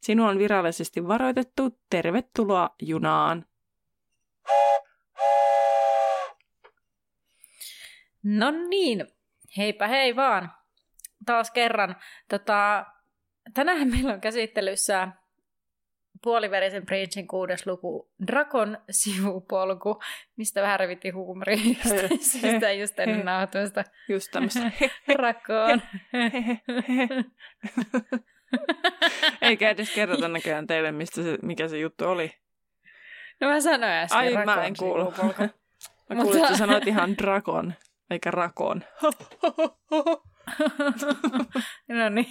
Sinua on virallisesti varoitettu. Tervetuloa junaan. No niin, heipä hei vaan. Taas kerran. Tota, tänään meillä on käsittelyssä puoliverisen Princein kuudes luku, Drakon sivupolku, mistä vähän revittiin huumoria sitä just ennen nauhoitusta. Just tämmöistä. Rakoon. Eikä edes kerrota näköjään teille, mistä se, mikä se juttu oli. No mä sanoin äsken Ai, mä en kuulu. Mä kuulin, että sanoit ihan dragon, eikä rakon. no niin,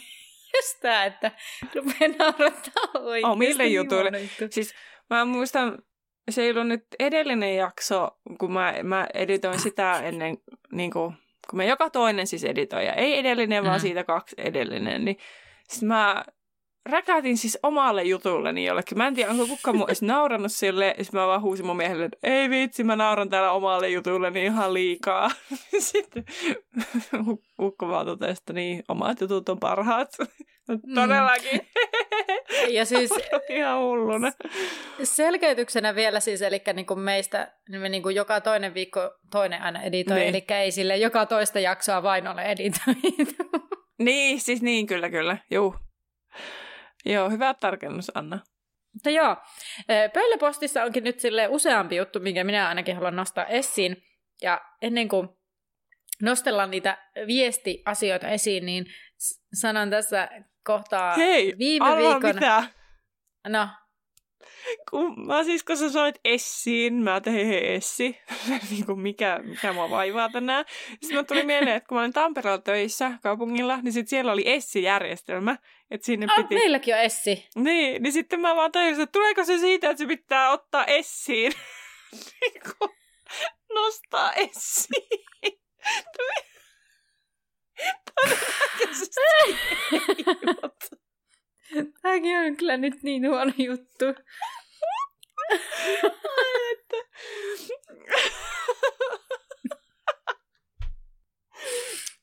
just tää, että rupeaa naurattaa oikeasti. Oh, mille jutuille? Siis mä muistan, se ei ollut nyt edellinen jakso, kun mä, mä editoin sitä ennen, niin kuin, kun mä joka toinen siis editoin, ja ei edellinen, mm. vaan siitä kaksi edellinen, niin sitten mä räkätin siis omalle jutulleni jollekin. Mä en tiedä, onko kukaan mun edes naurannut sille. Sitten mä vaan huusin mun miehelle, että ei vitsi, mä nauran täällä omalle jutulleni ihan liikaa. Sitten ukko vaan totesi, että niin, omat jutut on parhaat. Mm. Todellakin. Ja siis ihan hulluna. Selkeytyksenä vielä siis, eli niin kuin meistä niin me niin kuin joka toinen viikko toinen aina editoi, niin. eli ei sille joka toista jaksoa vain ole editoitu. Niin, siis niin, kyllä, kyllä. Juu. Joo, hyvä tarkennus, Anna. Mutta joo, pöllöpostissa onkin nyt sille useampi juttu, minkä minä ainakin haluan nostaa esiin. Ja ennen kuin nostellaan niitä viestiasioita esiin, niin sanon tässä kohtaa Hei, viime viikon... mitä? No, kun mä siis, kun sä soit Essiin, mä tein hei Essi, niin kuin mikä, mikä mua vaivaa tänään. Sitten mä tuli mieleen, että kun mä olin Tampereella töissä kaupungilla, niin sit siellä oli Essi-järjestelmä. Että sinne ah, piti... meilläkin on Essi. Niin, niin sitten mä vaan tajusin, että tuleeko se siitä, että se pitää ottaa Essiin. niin kuin nostaa Essiin. Todennäköisesti Tämäkin on kyllä nyt niin huono juttu.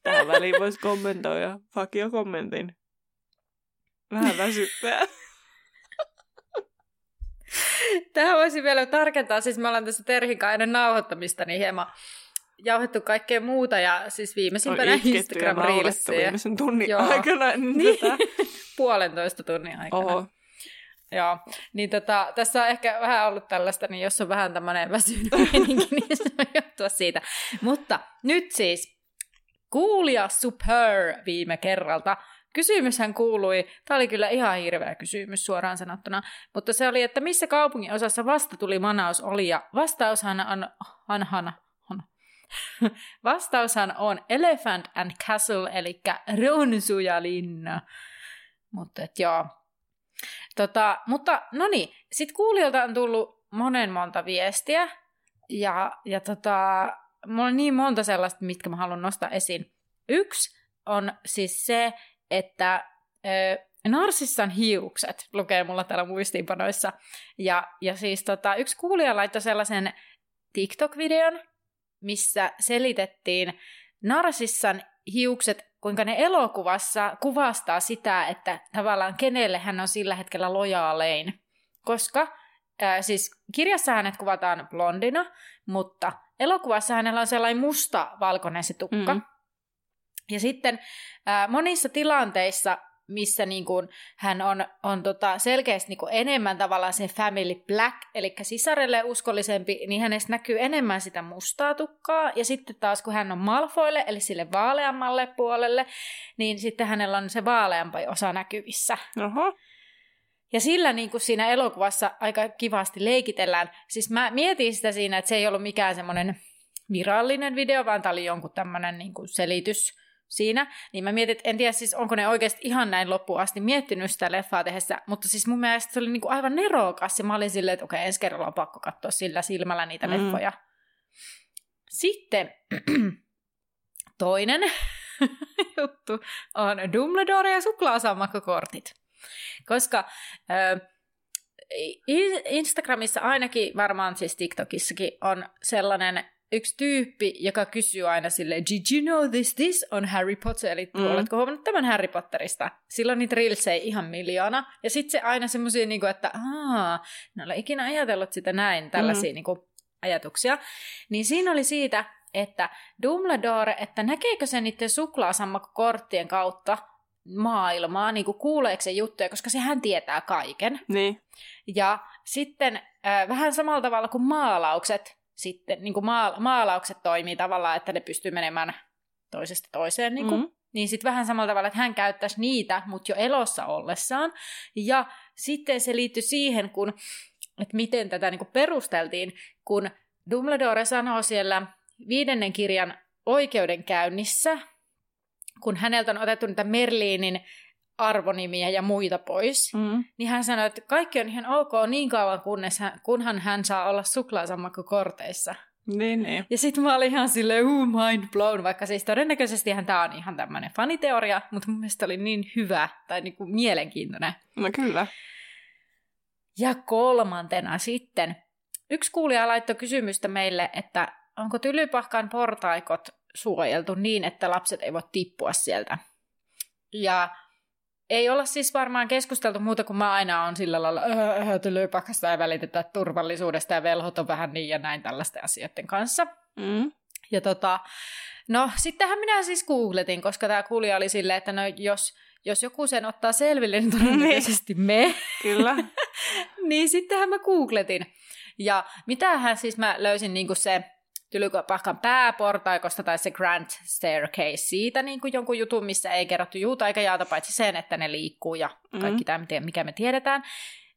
Tähän väliin voisi kommentoida. Fuck jo kommentin. Vähän väsyttää. Tähän voisi vielä tarkentaa, siis me ollaan tässä Terhin nauhoittamista niin hieman jauhettu kaikkea muuta ja siis viimeisimpänä instagram reelissa viimeisen tunnin Joo. aikana. Niin. Tätä. Puolentoista tunnin aikana. Oho. Joo, niin tota, tässä on ehkä vähän ollut tällaista, niin jos on vähän tämmöinen väsynyt meininki, niin se voi johtua siitä. Mutta nyt siis kuulija super viime kerralta. Kysymyshän kuului, tämä oli kyllä ihan hirveä kysymys suoraan sanottuna, mutta se oli, että missä kaupungin osassa vasta tuli Manaus oli, ja vastaushan on, hanhana, Vastaushan on Elephant and Castle, eli Ronsu ja linna. Mutta joo. Tota, mutta no niin, sitten kuulijoilta on tullut monen monta viestiä. Ja, ja tota, mulla on niin monta sellaista, mitkä mä haluan nostaa esiin. Yksi on siis se, että ö, Narsissan hiukset lukee mulla täällä muistiinpanoissa. Ja, ja siis tota, yksi kuulija laittoi sellaisen TikTok-videon, missä selitettiin Narsissan hiukset, kuinka ne elokuvassa kuvastaa sitä, että tavallaan kenelle hän on sillä hetkellä lojaalein. Koska ää, siis kirjassa hänet kuvataan blondina, mutta elokuvassa hänellä on sellainen musta-valkoinen se tukka. Mm. Ja sitten ää, monissa tilanteissa missä niin kuin hän on, on tota selkeästi niin kuin enemmän tavallaan se family black, eli sisarelle uskollisempi, niin hänestä näkyy enemmän sitä mustaa tukkaa. Ja sitten taas kun hän on Malfoille, eli sille vaaleammalle puolelle, niin sitten hänellä on se vaaleampi osa näkyvissä. Oho. Ja sillä niin kuin siinä elokuvassa aika kivasti leikitellään. Siis mä mietin sitä siinä, että se ei ollut mikään semmoinen virallinen video, vaan tämä oli jonkun tämmöinen niin kuin selitys siinä, niin mä mietin, että en tiedä siis onko ne oikeasti ihan näin loppuun asti miettinyt sitä leffaa tehdessä, mutta siis mun mielestä se oli niinku aivan nerokas ja mä olin silleen, että okei, ensi kerralla on pakko katsoa sillä silmällä niitä mm. leffoja. Sitten toinen juttu on Dumbledore ja suklaasammakkokortit. Koska äh, Instagramissa ainakin, varmaan siis TikTokissakin, on sellainen yksi tyyppi, joka kysyy aina sille did you know this, this on Harry Potter, eli mm. oletko huomannut tämän Harry Potterista? Silloin niitä reelsejä ihan miljoona, ja sitten se aina semmoisia, niin että aah, en ole ikinä ajatellut sitä näin, tällaisia mm. niin kuin, ajatuksia. Niin siinä oli siitä, että Dumbledore, että näkeekö se niiden suklaasammakkokorttien kautta maailmaa, niin kuin kuuleeko se juttuja, koska sehän tietää kaiken. Niin. Ja sitten äh, vähän samalla tavalla kuin maalaukset, sitten niin kuin maala- maalaukset toimii tavallaan, että ne pystyy menemään toisesta toiseen, niin, kuin, mm-hmm. niin sitten vähän samalla tavalla, että hän käyttäisi niitä, mutta jo elossa ollessaan. Ja sitten se liittyy siihen, kun, että miten tätä niin kuin perusteltiin, kun Dumbledore sanoo siellä viidennen kirjan oikeudenkäynnissä, kun häneltä on otettu niitä Merliinin arvonimiä ja muita pois, mm. niin hän sanoi, että kaikki on ihan ok niin kauan, kunnes hän, kunhan hän saa olla suklaasammakkokorteissa. Niin, niin. Ja sitten mä olin ihan silleen, uh, mind blown, vaikka siis todennäköisesti tämä on ihan tämmöinen faniteoria, mutta mun mielestä oli niin hyvä tai niinku mielenkiintoinen. No kyllä. Ja kolmantena sitten, yksi kuulija laittoi kysymystä meille, että onko tylypahkan portaikot suojeltu niin, että lapset ei voi tippua sieltä. Ja ei olla siis varmaan keskusteltu muuta kuin mä aina on sillä lailla, öö, öö, tylypahkasta ei välitetä turvallisuudesta ja velhot on vähän niin ja näin tällaisten asioiden kanssa. Mm. Ja tota, no sittenhän minä siis googletin, koska tämä kuulija oli silleen, että no jos, jos joku sen ottaa selville, niin todennäköisesti me. Kyllä. niin sittenhän mä googletin. Ja mitähän siis mä löysin niin kuin se Tylypahkan pääportaikosta tai se Grand Staircase siitä niin kuin jonkun jutun, missä ei kerrottu juuta eikä jaata, paitsi sen, että ne liikkuu ja mm. kaikki mm. tämä, mikä me tiedetään.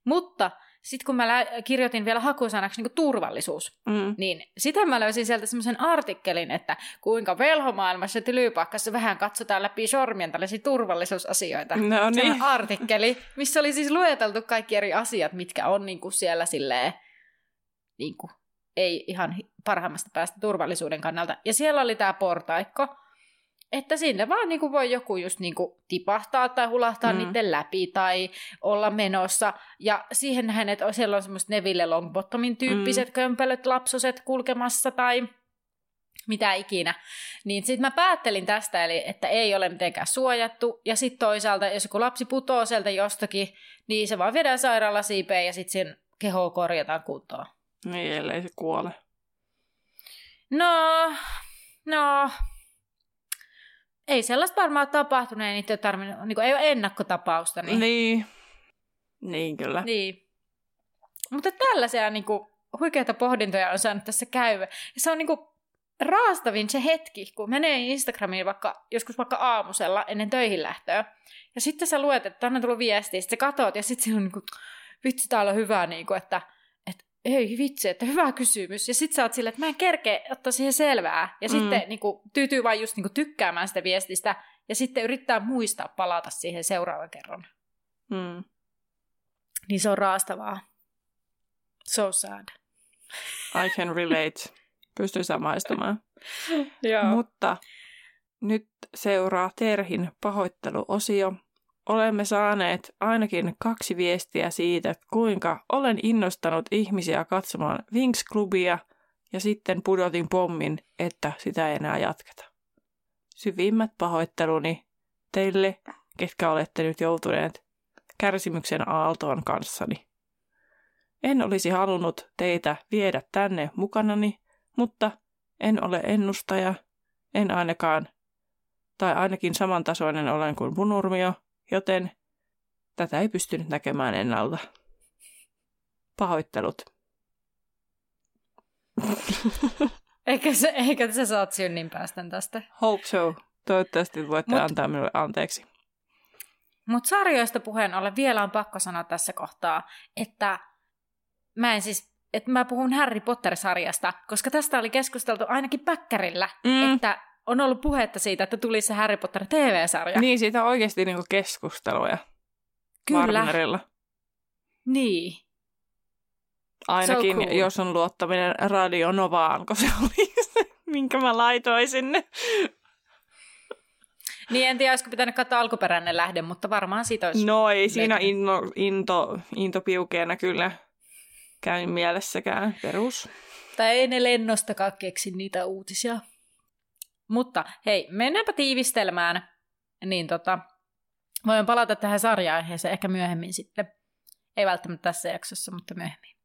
Mutta sitten kun mä kirjoitin vielä hakusanaksi niin turvallisuus, mm. niin sitä mä löysin sieltä semmoisen artikkelin, että kuinka velhomaailmassa Tylypakkassa vähän katsotaan läpi sormien tällaisia turvallisuusasioita. No niin. artikkeli, missä oli siis lueteltu kaikki eri asiat, mitkä on niin kuin siellä silleen, niin kuin ei ihan parhaimmasta päästä turvallisuuden kannalta. Ja siellä oli tämä portaikko, että sinne vaan niin kuin voi joku just niin kuin tipahtaa tai hulahtaa mm. niiden läpi tai olla menossa. Ja siihen että siellä on semmoiset Neville Longbottomin tyyppiset mm. kömpelöt lapsoset kulkemassa tai mitä ikinä. Niin sitten mä päättelin tästä, eli että ei ole mitenkään suojattu. Ja sitten toisaalta, jos joku lapsi putoo sieltä jostakin, niin se vaan viedään sairaalasiipeen ja sitten sen keho korjataan kuntoon. Niin, ellei se kuole. No, no, ei sellaista varmaan tapahtunut, ei niitä tarvinnut, niin ei ole ennakkotapausta. Niin, niin. niin kyllä. Niin. Mutta tällaisia niin kuin, huikeita pohdintoja on saanut tässä käydä. Ja se on niin kuin, raastavin se hetki, kun menee Instagramiin vaikka, joskus vaikka aamusella ennen töihin lähtöä. Ja sitten sä luet, että tänne on tullut viesti, sitten sä katot ja sitten on niin kuin, vitsi, täällä on hyvä, niin kuin, että ei vitsi, että hyvä kysymys. Ja sitten sä oot silleen, että mä en kerkeä ottaa siihen selvää. Ja mm. sitten niin kuin, tyytyy vain just niin kuin, tykkäämään sitä viestistä. Ja sitten yrittää muistaa palata siihen seuraavan kerran. Mm. Niin se on raastavaa. So sad. I can relate. Pystyn samaistumaan. Mutta nyt seuraa Terhin pahoitteluosio olemme saaneet ainakin kaksi viestiä siitä, kuinka olen innostanut ihmisiä katsomaan Wings-klubia ja sitten pudotin pommin, että sitä ei enää jatketa. Syvimmät pahoitteluni teille, ketkä olette nyt joutuneet kärsimyksen aaltoon kanssani. En olisi halunnut teitä viedä tänne mukanani, mutta en ole ennustaja, en ainakaan, tai ainakin samantasoinen olen kuin punurmio – joten tätä ei pystynyt näkemään ennalta. Pahoittelut. eikä, se, eikä sä saat synnin päästän tästä. Hope so. Toivottavasti voitte Mut, antaa minulle anteeksi. Mutta sarjoista puheen ollen vielä on pakko sanoa tässä kohtaa, että mä en siis että mä puhun Harry Potter-sarjasta, koska tästä oli keskusteltu ainakin Päkkärillä, mm. että on ollut puhetta siitä, että tulisi se Harry Potter TV-sarja. Niin, siitä on oikeasti niinku keskusteluja Kyllä. Warnerilla. Niin. Ainakin, So cool. jos on luottaminen Radio Novaan, kun se oli se, minkä mä laitoin sinne. Niin en tiedä, olisiko pitänyt katsoa alkuperäinen lähde, mutta varmaan siitä olisi. No ei siinä inno, into, into piukeena kyllä käy mielessäkään perus. Tai ei ne lennostakaan keksi niitä uutisia. Mutta hei, mennäänpä tiivistelmään. Niin tota, voin palata tähän sarja-aiheeseen ehkä myöhemmin sitten. Ei välttämättä tässä jaksossa, mutta myöhemmin.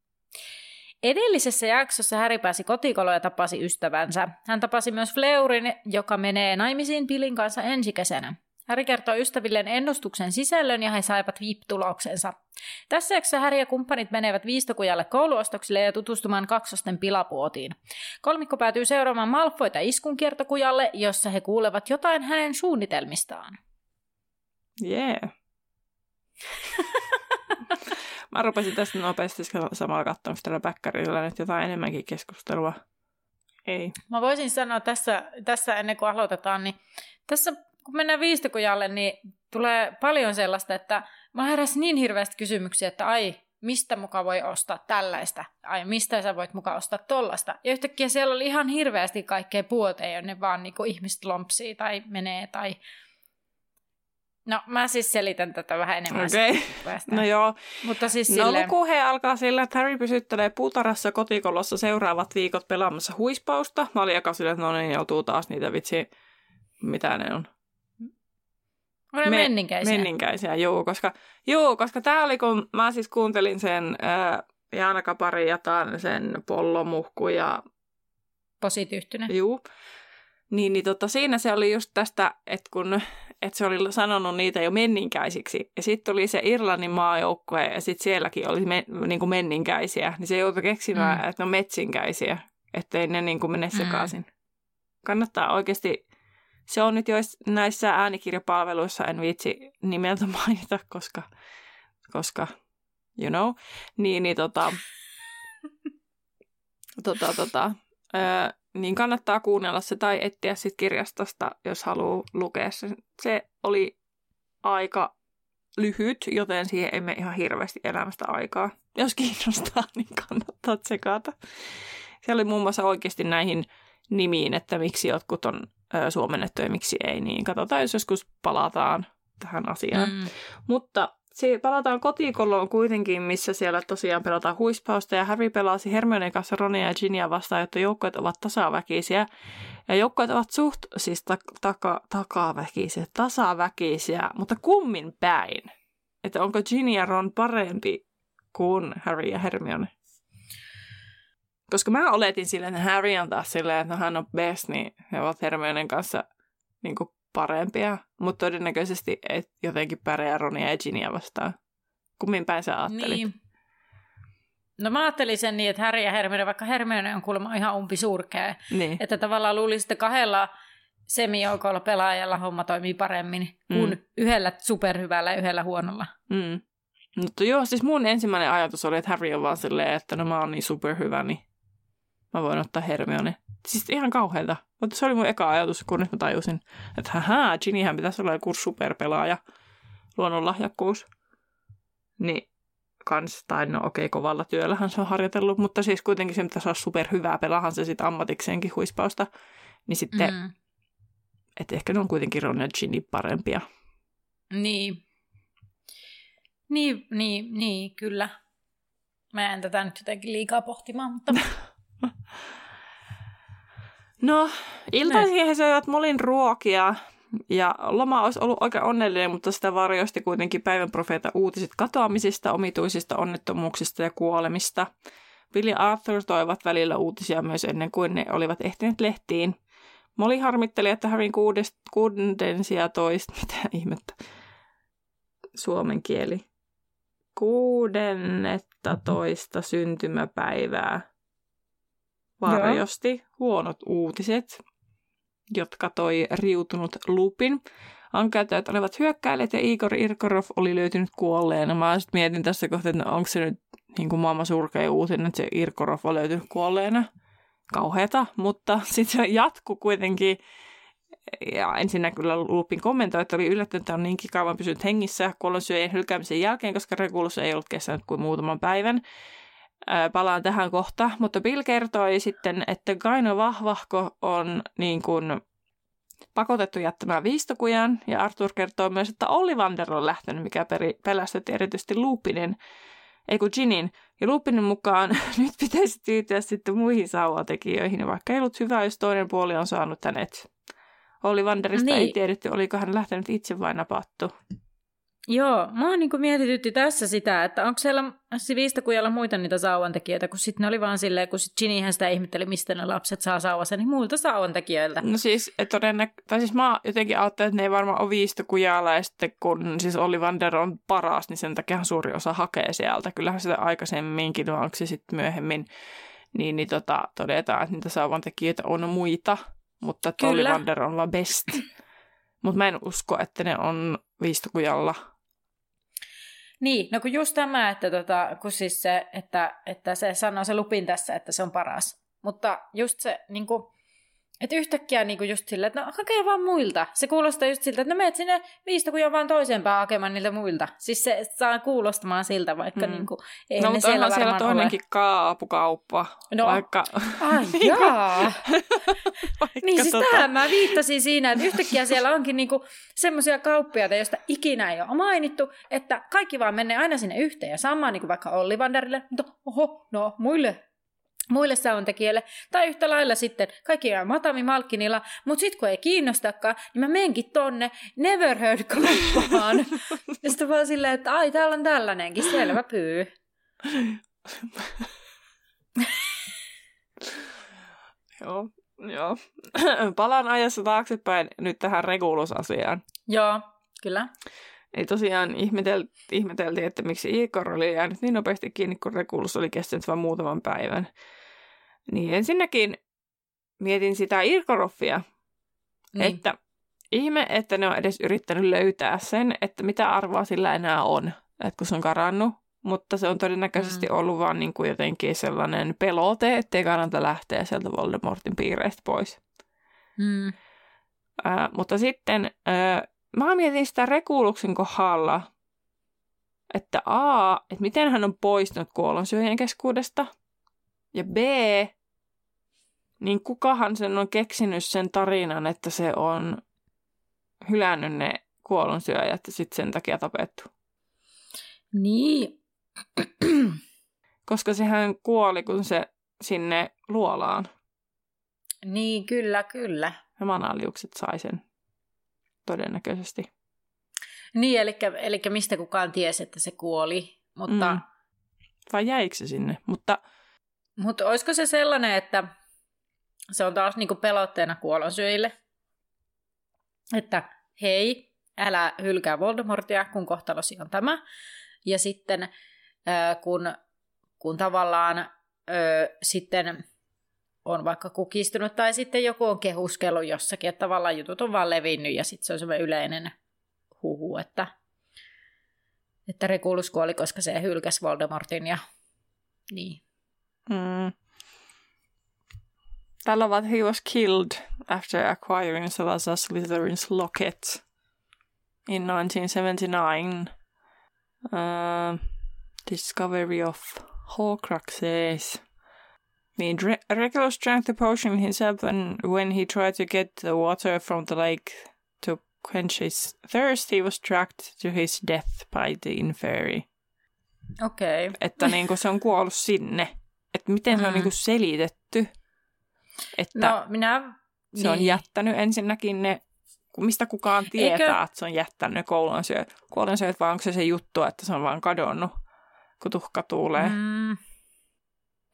Edellisessä jaksossa Häri pääsi kotikoloon ja tapasi ystävänsä. Hän tapasi myös Fleurin, joka menee naimisiin Pilin kanssa ensi kesänä. Häri kertoo ystävilleen ennustuksen sisällön ja he saivat VIP-tuloksensa. Tässä jaksossa Häri ja kumppanit menevät Viistokujalle kouluostoksille ja tutustumaan kaksosten pilapuotiin. Kolmikko päätyy seuraamaan Malfoita iskunkiertokujalle, jossa he kuulevat jotain hänen suunnitelmistaan. Jee. Yeah. Mä rupesin tästä nopeasti samalla katsomaan tällä päkkärillä nyt jotain enemmänkin keskustelua. Ei. Mä voisin sanoa tässä, tässä ennen kuin aloitetaan, niin tässä kun mennään Viistokujalle, niin tulee paljon sellaista, että mä heräsin niin hirveästi kysymyksiä, että ai, mistä muka voi ostaa tällaista? Ai, mistä sä voit muka ostaa tollasta? Ja yhtäkkiä siellä oli ihan hirveästi kaikkea puoteja, jonne vaan niin ihmiset lompsii tai menee tai... No, mä siis selitän tätä vähän enemmän. Okei. Okay. No joo. Mutta siis No silleen... lukuhe alkaa sillä, että Harry pysyttelee puutarassa kotikolossa seuraavat viikot pelaamassa huispausta. Mä olin eka silleen, että no niin, joutuu taas niitä vitsi, mitä ne on? Me- menninkäisiä. Menninkäisiä, juu, koska, juu, koska tää oli, kun mä siis kuuntelin sen äh, Jaana Kapari ja sen Pollomuhku ja Posityhtynen. juu, niin, niin tota, siinä se oli just tästä, että kun että se oli sanonut niitä jo menninkäisiksi. Ja sitten tuli se Irlannin maajoukkue ja sitten sielläkin oli me, niin kuin menninkäisiä. Niin se joutui keksimään, Mm. mm. että ne on metsinkäisiä, ettei ne niin kuin mene sekaisin. Kannattaa oikeasti, se on nyt jo näissä äänikirjapalveluissa, en viitsi nimeltä mainita, koska, koska you know, niin, niin tota, tota, tota, öö, niin kannattaa kuunnella se tai etsiä sit kirjastosta, jos haluaa lukea se. Se oli aika lyhyt, joten siihen ei mene ihan hirveästi elämästä aikaa. Jos kiinnostaa, niin kannattaa tsekata. Siellä oli muun muassa oikeasti näihin nimiin, että miksi jotkut on ö, suomennettu ja miksi ei, niin katsotaan, jos joskus palataan tähän asiaan. Mm. Mutta si- palataan kotikoloon kuitenkin, missä siellä tosiaan pelataan huispausta ja Harry pelasi Hermionen kanssa Ronia ja Ginia vastaan, jotta joukkueet ovat tasaväkisiä. Ja joukkueet ovat suht siis ta- taka- takaväkisiä, tasaväkisiä, mutta kummin päin. Että onko Ginny ja Ron parempi kuin Harry ja Hermione? Koska mä oletin silleen, että Harry on taas silleen, että no hän on best, niin he ovat Hermionen kanssa niin kuin parempia, mutta todennäköisesti et jotenkin pärjää Ronia ja Ginia vastaan. Kummin päin sä ajattelit? Niin. No mä ajattelin sen niin, että Harry ja Hermione, vaikka Hermione on kuulemma ihan umpi surkea, niin. että tavallaan luulisi, että kahdella semijoukolla pelaajalla homma toimii paremmin Mm. kuin yhdellä superhyvällä ja yhdellä huonolla. Mm. Mutta joo, siis mun ensimmäinen ajatus oli, että Harry on vaan silleen, että no mä oon niin superhyvä, niin mä voin ottaa Hermione. Siis ihan kauhealta. Mutta se oli mun eka ajatus, kun nyt mä tajusin, että hähä, Ginnyhän pitäisi olla joku superpelaaja, luonnonlahjakkuus. Niin kans, tai no okei, kovalla työllähän se on harjoitellut, mutta siis kuitenkin se pitäisi olla superhyvää, pelaahan se sitten ammatikseenkin huispausta. Niin sitten. Mm. että ehkä ne on kuitenkin Ron ja Ginny parempia. Niin. Niin, niin, niin, kyllä. Mä en tätä nyt jotenkin liikaa pohtimaan, mutta No, iltaisin he söivät molin ruokia ja loma olisi ollut oikein onnellinen, mutta sitä varjosti kuitenkin päivän profeeta uutiset katoamisista, omituisista onnettomuuksista ja kuolemista. Billy Arthur toivat välillä uutisia myös ennen kuin ne olivat ehtineet lehtiin. Molly harmitteli, että Harryn kuudest, kuudensia toista, mitä ihmettä, suomen kieli, kuudennetta toista syntymäpäivää varjosti huonot uutiset, jotka toi riutunut lupin. Ankäyttäjät olivat hyökkäilleet ja Igor Irkorov oli löytynyt kuolleena. Mä sitten mietin tässä kohtaa, että no onko se nyt niin kuin maailman surkein uutinen, että se Irkorov on löytynyt kuolleena. Kauheeta, mutta sitten se jatkuu kuitenkin ja ensinnä kyllä Lupin kommentoi, että oli yllättynyt, että on niinkin kauan pysynyt hengissä kuollonsyöjien hylkäämisen jälkeen, koska Regulus ei ollut kestänyt kuin muutaman päivän. Palaan tähän kohta, mutta Bill kertoi sitten, että Gaino Vahvahko on niin kuin pakotettu jättämään viistokujan, ja Arthur kertoo myös, että Ollivander on lähtenyt, mikä peri, pelästytti erityisesti Lupinin, ei kun Ginin. Ja Lupinin mukaan nyt pitäisi tyytyä sitten muihin sauvatekijöihin, vaikka ei ollut hyvä, jos toinen puoli on saanut hänet. Ollivanderista niin. ei tiedetty, oliko hän lähtenyt itse vai napattu. Joo, mua niin mietitytti tässä sitä, että onko siellä Sivistakujalla muita niitä sauvantekijöitä, kun sitten ne oli vaan silleen, kun sit Ginnyhän sitä ihmetteli, mistä ne lapset saa sauvassa, niin muilta sauvantekijöiltä. No siis, todennäk- tai siis mä jotenkin ajattelin, että ne ei varmaan ole Viistakujalla, ja sitten kun siis Ollivander on paras, niin sen takia suuri osa hakee sieltä. Kyllähän sitä aikaisemminkin, no onko se sitten myöhemmin, niin, niin tota, todetaan, että niitä sauvantekijöitä on muita, mutta Ollivander on vaan best. Mutta mä en usko, että ne on Viistakujalla niin, no kun just tämä, että, tota, kun siis se, että, että se sanoo se Lupin tässä, että se on paras. Mutta just se, niin kuin, että yhtäkkiä niin kuin just silleen, että no hakee vaan muilta. Se kuulostaa just siltä, että no menet sinne viistokuja vaan toiseen päähän hakemaan niiltä muilta. Siis se saa kuulostamaan siltä, vaikka mm. niin kuin, ei no, ne mutta siellä, siellä toinenkin ole. kaapukauppa. No, vaikka... ai niin jaa. niin siis tota... tähän mä viittasin siinä, että yhtäkkiä siellä onkin niinku semmoisia kauppiaita, joista ikinä ei ole mainittu, että kaikki vaan menee aina sinne yhteen ja samaan, niin kuin vaikka Olli Vanderille, mutta oho, no muille muille soundtekijöille, tai yhtä lailla sitten kaikki on Matami Malkkinilla, mutta sitten kun ei kiinnostakaan, niin mä menkin tonne Never Heard kauppaan. ja sitten vaan silleen, että ai, täällä on tällainenkin, selvä pyy. joo, joo. Palaan ajassa taaksepäin nyt tähän Regulus-asiaan. Joo, kyllä. Eli tosiaan ihmetel, ihmeteltiin, että miksi Igor oli jäänyt niin nopeasti kiinni, kun Regulus oli kestänyt vain muutaman päivän. Niin ensinnäkin mietin sitä Irkoroffia, niin. että ihme, että ne on edes yrittänyt löytää sen, että mitä arvoa sillä enää on, että kun se on karannut. Mutta se on todennäköisesti mm. ollut vaan niin kuin jotenkin sellainen pelote, ettei kannata lähteä sieltä Voldemortin piireistä pois. Mm. Äh, mutta sitten äh, mä mietin sitä Rekuluksen kohdalla, että A, että miten hän on poistunut kuollonsyöjien keskuudesta – ja B, niin kukahan sen on keksinyt sen tarinan, että se on hylännyt ne kuollonsyöjät ja sitten sen takia tapettu. Niin. Koska sehän kuoli, kun se sinne luolaan. Niin, kyllä, kyllä. Ja manaliukset sai sen todennäköisesti. Niin, eli, eli mistä kukaan tiesi, että se kuoli, mutta... Mm. Vai jäikö se sinne? Mutta mutta olisiko se sellainen, että se on taas niinku pelotteena kuolonsyöjille, että hei, älä hylkää Voldemortia, kun kohtalosi on tämä. Ja sitten kun, kun tavallaan sitten on vaikka kukistunut tai sitten joku on kehuskellut jossakin, että tavallaan jutut on vaan levinnyt ja sitten se on semmoinen yleinen huhu, että, että Regulus kuoli, koska se hylkäsi Voldemortin ja niin. Mm. Tällä var he was killed after acquiring Salazar Slytherin's locket in 1979. Uh, discovery of Horcruxes. He Regulus drank the potion himself and when he tried to get the water from the lake to quench his thirst, he was dragged to his death by the inferi. Okei. Okay. Että niinku se on kuollut sinne. Että miten se on mm. niin kuin selitetty, että no, minä... se on niin. jättänyt ensinnäkin ne, mistä kukaan tietää, Eikö... että se on jättänyt ne kuolonsyöt, kuolonsyöt vai onko se se juttu, että se on vaan kadonnut, kun tuhka tuulee. Mm.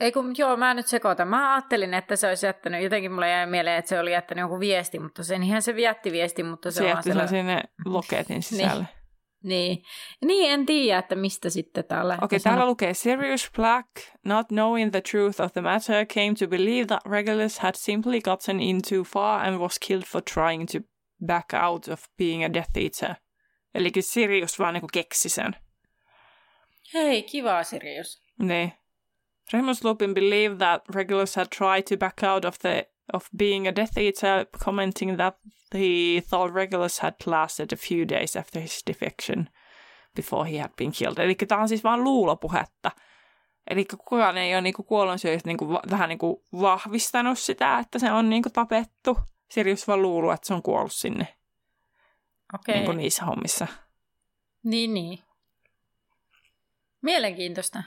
Ei kun, joo, mä nyt sekoitan. Mä ajattelin, että se olisi jättänyt, jotenkin mulle jäi mieleen, että se oli jättänyt joku viesti, mutta sen ihan se vietti viesti, mutta se, se on jätti sen sinne loketin sisälle. Niin. Niin. niin, en tiedä, että mistä sitten täällä... Okei, okay, täällä lukee Sirius Black, not knowing the truth of the matter, came to believe that Regulus had simply gotten in too far and was killed for trying to back out of being a Death Eater. Eli Sirius vaan niinku keksi sen. Hei, kiva Sirius. Niin. Remus Lupin believed that Regulus had tried to back out of the of being a Death Eater, commenting that he thought Regulus had lasted a few days after his defection before he had been killed. Eli tämä on siis vain luulopuhetta. Eli kukaan ei ole niinku kuollonsyöjistä niinku vähän niinku vahvistanut sitä, että se on niinku tapettu. Sirius vaan luuluu, että se on kuollut sinne. Okei. Niinku niissä hommissa. Niin, niin. Mielenkiintoista.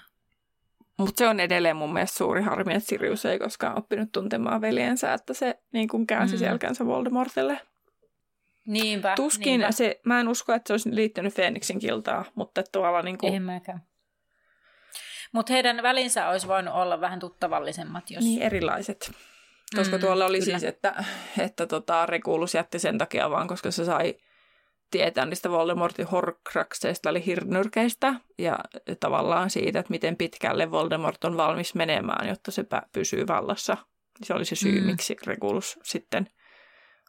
Mutta se on edelleen mun mielestä suuri harmi, että Sirius ei koskaan oppinut tuntemaan veljensä, että se niin kuin käänsi mm. selkänsä Voldemortille. Niinpä. Tuskin niinpä. se, mä en usko, että se olisi liittynyt Feeniksin kiltaan, mutta tuolla niin kuin, En mäkään. Mutta heidän välinsä olisi voinut olla vähän tuttavallisemmat, jos... niin erilaiset. Koska Mm, tuolla oli kyllä. siis, että, että tota, Regulus jätti sen takia vaan, koska se sai tietää niistä Voldemortin horcruxeista, eli hirnyrkeistä, ja tavallaan siitä, että miten pitkälle Voldemort on valmis menemään, jotta se pysyy vallassa. Se oli se syy, Mm. miksi Regulus sitten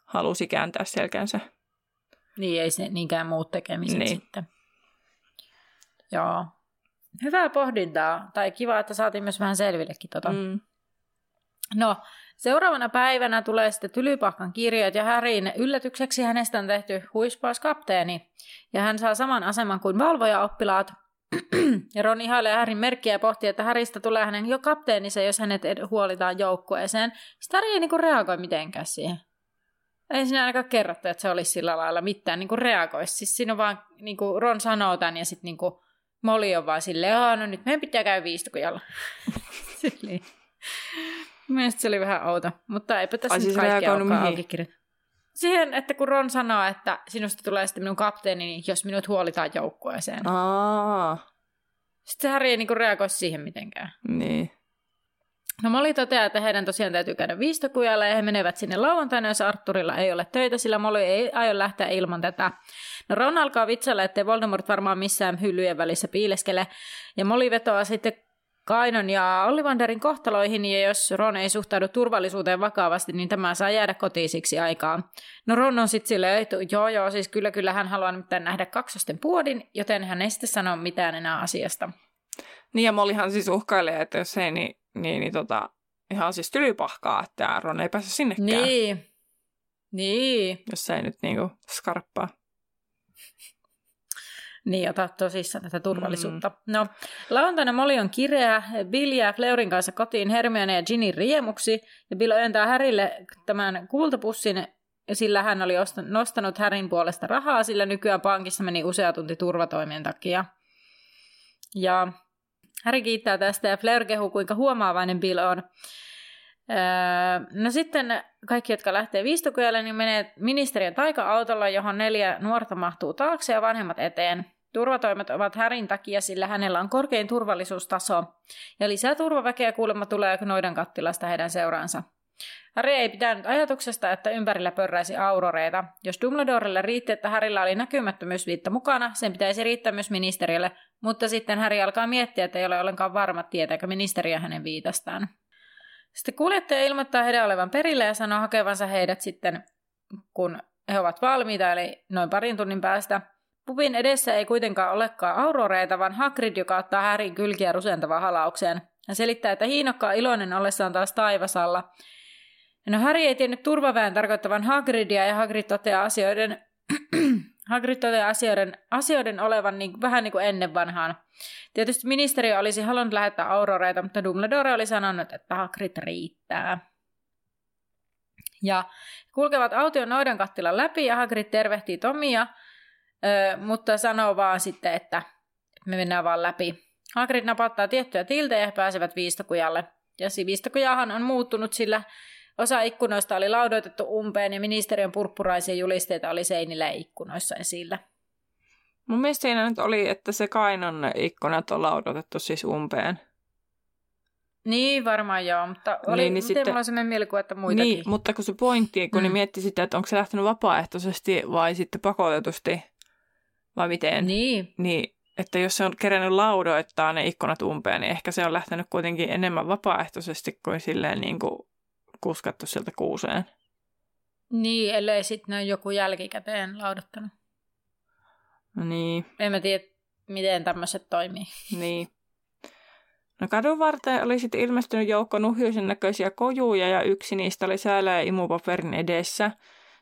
halusi kääntää selkänsä. Niin, ei se niinkään muut tekemiset Niin. sitten. Joo. Hyvää pohdintaa. Tai kiva, että saatiin myös vähän selvillekin tota. Mm. No, seuraavana päivänä tulee sitten Tylypahkan kirjat ja Härin yllätykseksi hänestä on tehty huispauskapteeni. Ja hän saa saman aseman kuin valvojaoppilaat. ja Ron ihailee Härin merkkiä ja pohtii, että Häristä tulee hänen jo kapteenissa, jos hänet huolitaan joukkueeseen. Sitten ei niinku reagoi mitenkään siihen. Ei siinä ainakaan kerrottu, että se olisi sillä lailla mitään niinku reagoisi. Siis siinä on vaan, niinku Ron sanoo tämän ja sitten niinku Molly on vaan silleen, no nyt meidän pitää käydä viistokujalla. Silleen. Mielestäni se oli vähän outo, mutta eipä tässä Ai nyt siis kaikkea olekaan auki kirjoittu. Siihen, että kun Ron sanoo, että sinusta tulee sitten minun kapteeni, niin jos minut huolitaan joukkueeseen. Aa, Sitten Harry ei niinku reagoi siihen mitenkään. niin. No Molly toteaa, että heidän tosiaan täytyy käydä viistokujalle ja he menevät sinne lauantaina, jos Arturilla ei ole töitä, sillä Molly ei aio lähteä ilman tätä. No Ron alkaa vitsailla, ettei Voldemort varmaan missään hyllyjen välissä piileskele, ja Molly vetoaa sitten Kainon ja Ollivanderin kohtaloihin, ja jos Ron ei suhtaudu turvallisuuteen vakavasti, niin tämä saa jäädä kotiin siksi aikaa. No Ron on sitten silleen, että joo joo, siis kyllä kyllä hän haluaa nimittäin nähdä kaksosten puodin, joten hän ei sitten sano mitään enää asiasta. Niin ja Mollihan siis uhkailee, että jos ei, niin, niin, niin tota, ihan siis tylypahkaa, että Ron ei pääse sinnekään, Niin, niin. jos ei nyt niinku skarppaa. Niin, ota tosissaan tätä turvallisuutta. Mm. No, lauantaina Molly on kireä. Bill jää Fleurin kanssa kotiin Hermione ja Ginny riemuksi. Ja Bill ojentaa Härille tämän kultapussin, sillä hän oli osta- nostanut Härin puolesta rahaa, sillä nykyään pankissa meni usea tunti turvatoimien takia. Ja Häri kiittää tästä ja Fleur kehuu, kuinka huomaavainen Bill on. Öö, no sitten kaikki, jotka lähtee viistokujalle, niin menee ministeriön taika-autolla, johon neljä nuorta mahtuu taakse ja vanhemmat eteen. Turvatoimet ovat Härin takia, sillä hänellä on korkein turvallisuustaso. Ja lisää turvaväkeä kuulemma tulee noidan kattilasta heidän seuraansa. Harry ei pitänyt ajatuksesta, että ympärillä pörräisi auroreita. Jos Dumbledorelle riitti, että Harrylla oli näkymättömyysviitta mukana, sen pitäisi riittää myös ministeriölle, mutta sitten Harry alkaa miettiä, että ei ole ollenkaan varma, tietääkö ministeriö hänen viitastaan. Sitten kuljettaja ilmoittaa heidän olevan perillä ja sanoo hakevansa heidät sitten, kun he ovat valmiita, eli noin parin tunnin päästä. Pupin edessä ei kuitenkaan olekaan auroreita, vaan Hagrid, joka ottaa Härin kylkiä rusentavaan halaukseen. Hän selittää, että hiinokkaa iloinen ollessaan taas taivasalla. No Harry ei tiennyt turvaväen tarkoittavan Hagridia ja Hagrid toteaa asioiden, Hagrid toteaa asioiden, asioiden olevan niin, vähän niin kuin ennen vanhaan. Tietysti ministeriö olisi halunnut lähettää auroreita, mutta Dumbledore oli sanonut, että Hagrid riittää. Ja kulkevat aution noidan kattilan läpi ja Hagrid tervehtii Tomia, mutta sanoo vaan sitten, että me mennään vaan läpi. Hagrid napattaa tiettyjä tiltejä ja pääsevät viistokujalle. Ja viistokujahan on muuttunut, sillä osa ikkunoista oli laudoitettu umpeen ja ministeriön purppuraisia julisteita oli seinillä ja ikkunoissa esillä. Mun mielestä siinä nyt oli, että se kainon ikkunat on laudotettu siis umpeen. Niin, varmaan joo, mutta oli, Niin, niin, sitten- mulla on sellainen mielikuva, että muitakin. Niin, mutta kun se pointti, kun mm. ne mietti sitä, että onko se lähtenyt vapaaehtoisesti vai sitten pakotetusti vai miten, Niin, niin että jos se on kerännyt laudoittaa ne ikkunat umpeen, niin ehkä se on lähtenyt kuitenkin enemmän vapaaehtoisesti kuin silleen niin kuin kuskattu sieltä kuuseen. niin ellei sitten ne on joku jälkikäteen laudattanut. No niin, En mä tiedä, miten tämmöiset toimii. niin. No kadun varteen oli sitten ilmestynyt joukko nuhjuisen näköisiä kojuja ja yksi niistä oli säälä ja imupaperin edessä.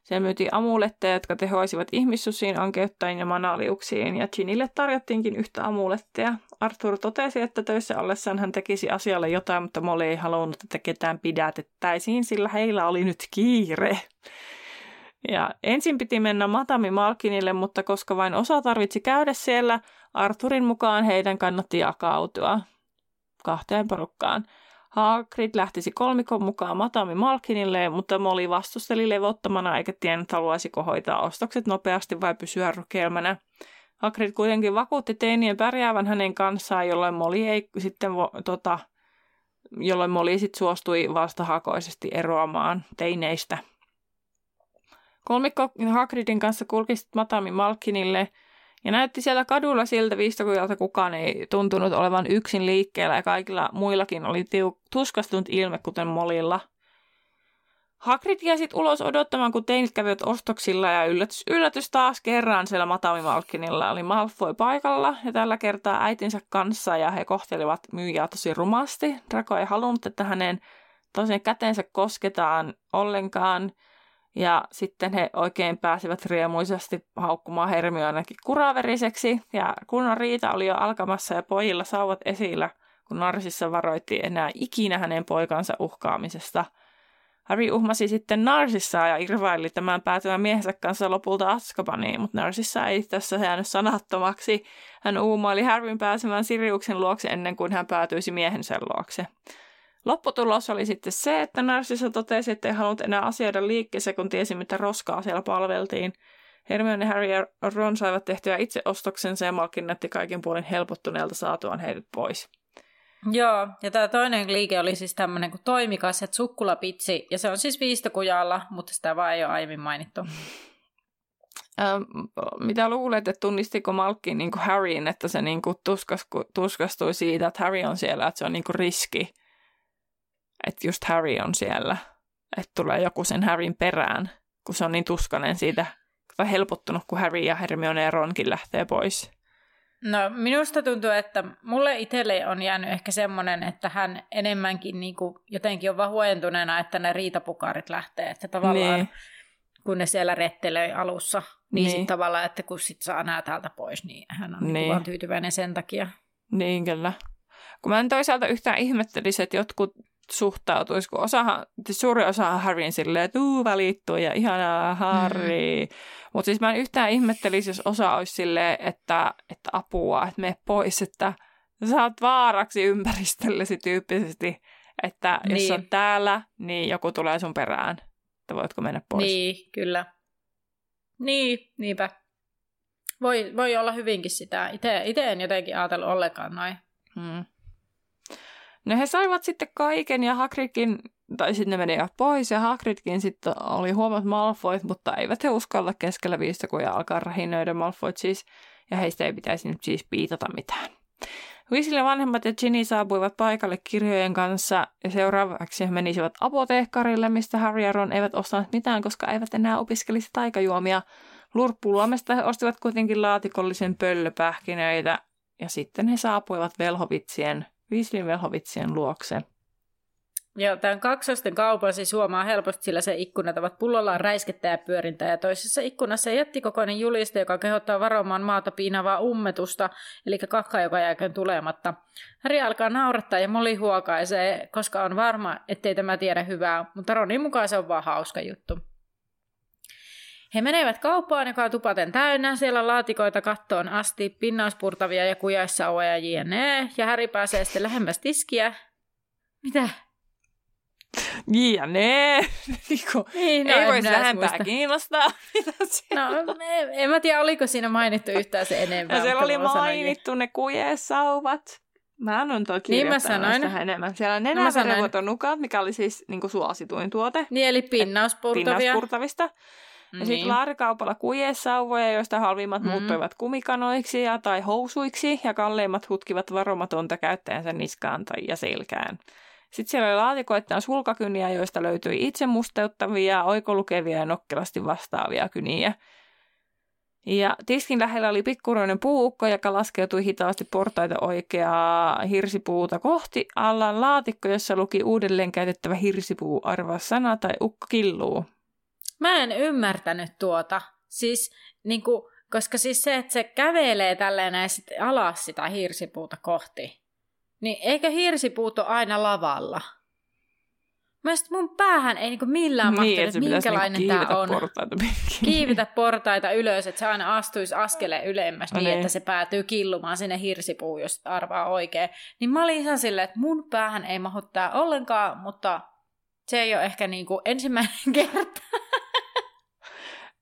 Se myytiin amuletteja, jotka tehoisivat ihmissusiin, ankeuttain ja manaliuksiin, ja Ginille tarjottiinkin yhtä amuletteja. Arthur totesi, että töissä ollessaan hän tekisi asialle jotain, mutta Molly ei halunnut, että ketään pidätettäisiin, sillä heillä oli nyt kiire. Ja ensin piti mennä Matami Malkinille, mutta koska vain osa tarvitsi käydä siellä, Arturin mukaan heidän kannatti jakautua kahteen porukkaan. Hagrid lähtisi kolmikon mukaan Matami Malkinille, mutta Molly vastusteli levottomana eikä tiennyt haluaisiko hoitaa ostokset nopeasti vai pysyä rukelmänä. Hagrid kuitenkin vakuutti teinien pärjäävän hänen kanssaan, jolloin Molly ei sitten vo, tota, jolloin Molly sitten suostui vastahakoisesti eroamaan teineistä. Kolmikko Hagridin kanssa kulki Matami Malkinille ja näytti siellä kadulla siltä viistokujalta kukaan ei tuntunut olevan yksin liikkeellä ja kaikilla muillakin oli tiu- tuskastunut ilme, kuten Molilla. Hagrid jäi sitten ulos odottamaan, kun teinit kävivät ostoksilla ja yllätys, yllätys taas kerran siellä Matami Malkinilla oli Malfoy paikalla ja tällä kertaa äitinsä kanssa ja he kohtelivat myyjää tosi rumasti. Draco ei halunnut, että hänen tosiaan käteensä kosketaan ollenkaan – ja sitten he oikein pääsivät riemuisesti haukkumaan Hermionekin kuraveriseksi. Ja kunnon riita oli jo alkamassa ja pojilla sauvat esillä, kun Narsissa varoitti enää ikinä hänen poikansa uhkaamisesta. Harry uhmasi sitten Narsissa ja irvaili tämän päätyvän miehensä kanssa lopulta Azkabaniin, mutta Narsissa ei tässä jäänyt sanattomaksi. Hän uumoili Harryn pääsemään Siriuksen luokse ennen kuin hän päätyisi miehensä luokse. Lopputulos oli sitten se, että Narcissa totesi, että ei halunnut enää asioida liikkeessä, kun tiesi, mitä roskaa siellä palveltiin. Hermione, Harry ja Ron saivat tehtyä itse ostoksensa ja Malkin näytti kaiken puolin helpottuneelta saatuaan heidät pois. Joo, ja tämä toinen liike oli siis tämmöinen kuin toimikas, että sukkulapitsi, ja se on siis viistokujalla, mutta sitä vaan ei ole aiemmin mainittu. Mitä luulet, että tunnistiko Malkin niin kuin Harryn, että se niin kuin tuskastui siitä, että Harry on siellä, että se on niin kuin riski että just Harry on siellä, että tulee joku sen Harryn perään, kun se on niin tuskanen siitä, tai helpottunut, kun Harry ja Hermione ja Ronkin lähtee pois. No minusta tuntuu, että mulle itselle on jäänyt ehkä semmoinen, että hän enemmänkin niin kuin jotenkin on vaan huojentuneena, että ne riitapukarit lähtee, että tavallaan niin. kun ne siellä rettelöi alussa, niin, niin. sitten tavallaan, että kun sit saa nämä täältä pois, niin hän on niin. Niin vaan tyytyväinen sen takia. Niin kyllä. Kun mä en toisaalta yhtään ihmettelisi, että jotkut suhtautuisi, kun osahan, siis suuri osa on Harryn silleen, että uu, valittu ja ihanaa Harry. Mm. Mutta siis mä en yhtään ihmettelisi, jos osa olisi silleen, että, että apua, että mene pois, että sä oot vaaraksi ympäristöllesi tyyppisesti, että niin. jos on täällä, niin joku tulee sun perään, että voitko mennä pois. Niin, kyllä. Niin, niinpä. Voi, voi olla hyvinkin sitä. Itse en jotenkin ajatellut ollenkaan noin. Hmm. No he saivat sitten kaiken ja Hagridkin, tai sitten ne menivät pois ja Hagridkin sitten oli huomat Malfoit, mutta eivät he uskalla keskellä kun alkaa rahinöidä Malfoit siis, ja heistä ei pitäisi nyt siis piitata mitään. Weasley vanhemmat ja Ginny saapuivat paikalle kirjojen kanssa ja seuraavaksi he menisivät apoteekkarille, mistä Harry ja Ron eivät ostaneet mitään, koska eivät enää opiskelisi taikajuomia. Lurppuluomesta he ostivat kuitenkin laatikollisen pöllöpähkinöitä ja sitten he saapuivat velhovitsien Weasleyn velhovitsien luokse. Ja tämän kaksosten kaupan siis huomaa helposti, sillä se ikkunat ovat pullollaan räiskettä ja pyörintä. Ja toisessa ikkunassa jättikokoinen juliste, joka kehottaa varomaan maata piinavaa ummetusta, eli kakka, joka jääköön tulematta. Häri alkaa naurattaa ja Molly huokaisee, koska on varma, ettei tämä tiedä hyvää, mutta Ronin mukaan se on vaan hauska juttu. He menevät kauppaan, joka on tupaten täynnä. Siellä on laatikoita kattoon asti, pinnauspurtavia ja kujaissauvoja ja jne. Ja Häri pääsee sitten lähemmäs tiskiä. Mitä? Jne. Niinku, niin, no, ei voisi lähempää muista. kiinnostaa. no, en, en mä tiedä, oliko siinä mainittu yhtään se enemmän. Ja siellä oli mainittu ne kujeessauvat. Mä annan tuo niin mä sanoin. tähän enemmän. Siellä on nenäverenvuoton nukat, mikä oli siis niin kuin suosituin tuote. Niin, eli pinnauspurtavia. Pinnauspurtavista. Ja niin. sitten laarikaupalla kujesauvoja, joista halvimmat mm. muuttuivat kumikanoiksi ja tai housuiksi, ja kalleimmat hutkivat varomatonta käyttäjänsä niskaan tai ja selkään. Sitten siellä oli laatikoittain sulkakyniä, joista löytyi itse musteuttavia, oikolukevia ja nokkelasti vastaavia kyniä. Ja tiskin lähellä oli pikkuroinen puukko, joka laskeutui hitaasti portaita oikeaa hirsipuuta kohti. Alla laatikko, jossa luki uudelleen käytettävä hirsipuu, arvaa sana tai ukko killuu. Mä en ymmärtänyt tuota. Siis niin kuin, koska siis se, että se kävelee tälleen näin sit alas sitä hirsipuuta kohti, niin eikö hirsipuut ole aina lavalla? Mielestäni mun päähän ei niinku millään mahtunut, niin, että minkälainen niinku tämä on. Portaita Kiivitä portaita ylös, että se aina astuisi askeleen ylemmäs niin, niin, että se päätyy killumaan sinne hirsipuun, jos arvaa oikein. Niin mä olin ihan silleen, että mun päähän ei mahu tää ollenkaan, mutta se ei ole ehkä niinku ensimmäinen kerta.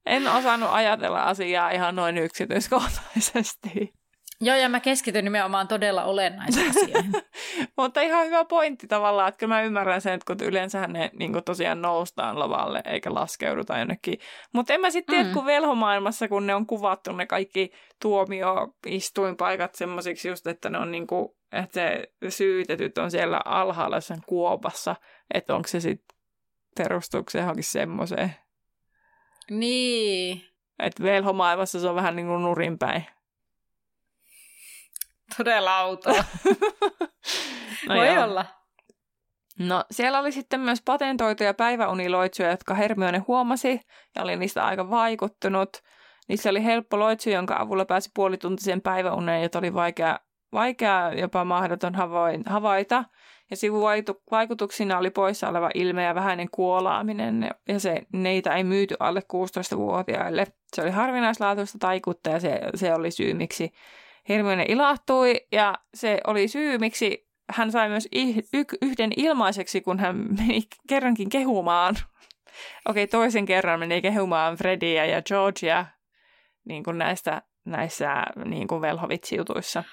En osannut ajatella asiaa ihan noin yksityiskohtaisesti. Joo, ja mä keskityn nimenomaan todella olennaisiin asioihin. Mutta ihan hyvä pointti tavallaan, että kyllä mä ymmärrän sen, että kun yleensähän ne niin kuin tosiaan noustaan lavalle eikä laskeuduta jonnekin. Mutta en mä sitten tiedä, mm. kun velhomaailmassa, kun ne on kuvattu ne kaikki tuomioistuinpaikat semmoisiksi just, että ne on niin kuin, että se syytetyt on siellä alhaalla sen kuopassa, että onko se sitten, perustuuko se johonkin semmoiseen. Niin. Että velhomaailmassa se on vähän niin kuin nurinpäin. Todella outoa. no Voi joo. olla. No siellä oli sitten myös patentoituja päiväuniloitsuja, jotka Hermione huomasi ja oli niistä aika vaikuttunut. Niissä oli helppo loitsu, jonka avulla pääsi puolituntiseen päiväuneen, jota oli vaikea, vaikea jopa mahdoton havaita. Ja sivuvaikutuksina oli poissa oleva ilme ja vähäinen kuolaaminen, ja se, neitä ei myyty alle 16-vuotiaille. Se oli harvinaislaatuista taikuutta, ja se, se oli syy, miksi Hermione ilahtui, ja se oli syy, miksi hän sai myös yhden ilmaiseksi, kun hän meni kerrankin kehumaan. Okei, okay, toisen kerran meni kehumaan Fredia ja Georgia niin kuin näistä, näissä niin kuin velhovitsiutuissa.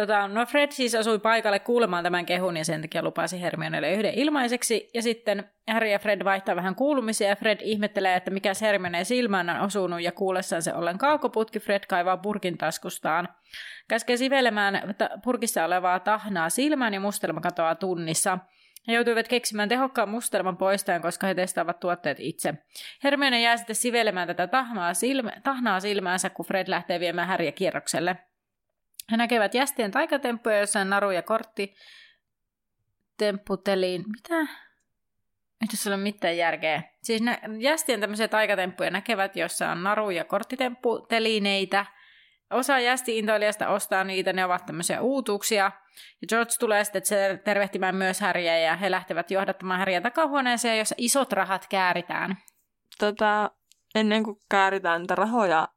Tota, no Fred siis osui paikalle kuulemaan tämän kehun ja sen takia lupasi Hermionelle yhden ilmaiseksi. Ja sitten Harry ja Fred vaihtaa vähän kuulumisia ja Fred ihmettelee, että mikä Hermione silmään on osunut ja kuullessaan se ollen kaukoputki Fred kaivaa purkin taskustaan. Käskee sivelemään purkissa olevaa tahnaa silmään ja mustelma katoaa tunnissa. He joutuivat keksimään tehokkaan mustelman poistajan, koska he testaavat tuotteet itse. Hermione jää sitten sivelemään tätä tahnaa, silmä, tahnaa silmäänsä, kun Fred lähtee viemään Harryä kierrokselle. He näkevät jästien taikatemppuja, jossa on naru ja kortti tempputeliin. Mitä? Ei tässä ole mitään järkeä. Siis nä- jästien tämmöisiä taikatemppuja näkevät, jossa on naru- ja korttitemputelineitä. Osa jästi-intoilijasta ostaa niitä, ne ovat tämmöisiä uutuuksia. Ja George tulee sitten tervehtimään myös Häriä ja he lähtevät johdattamaan Häriä takahuoneeseen, jossa isot rahat kääritään. Tota, ennen kuin kääritään niitä rahoja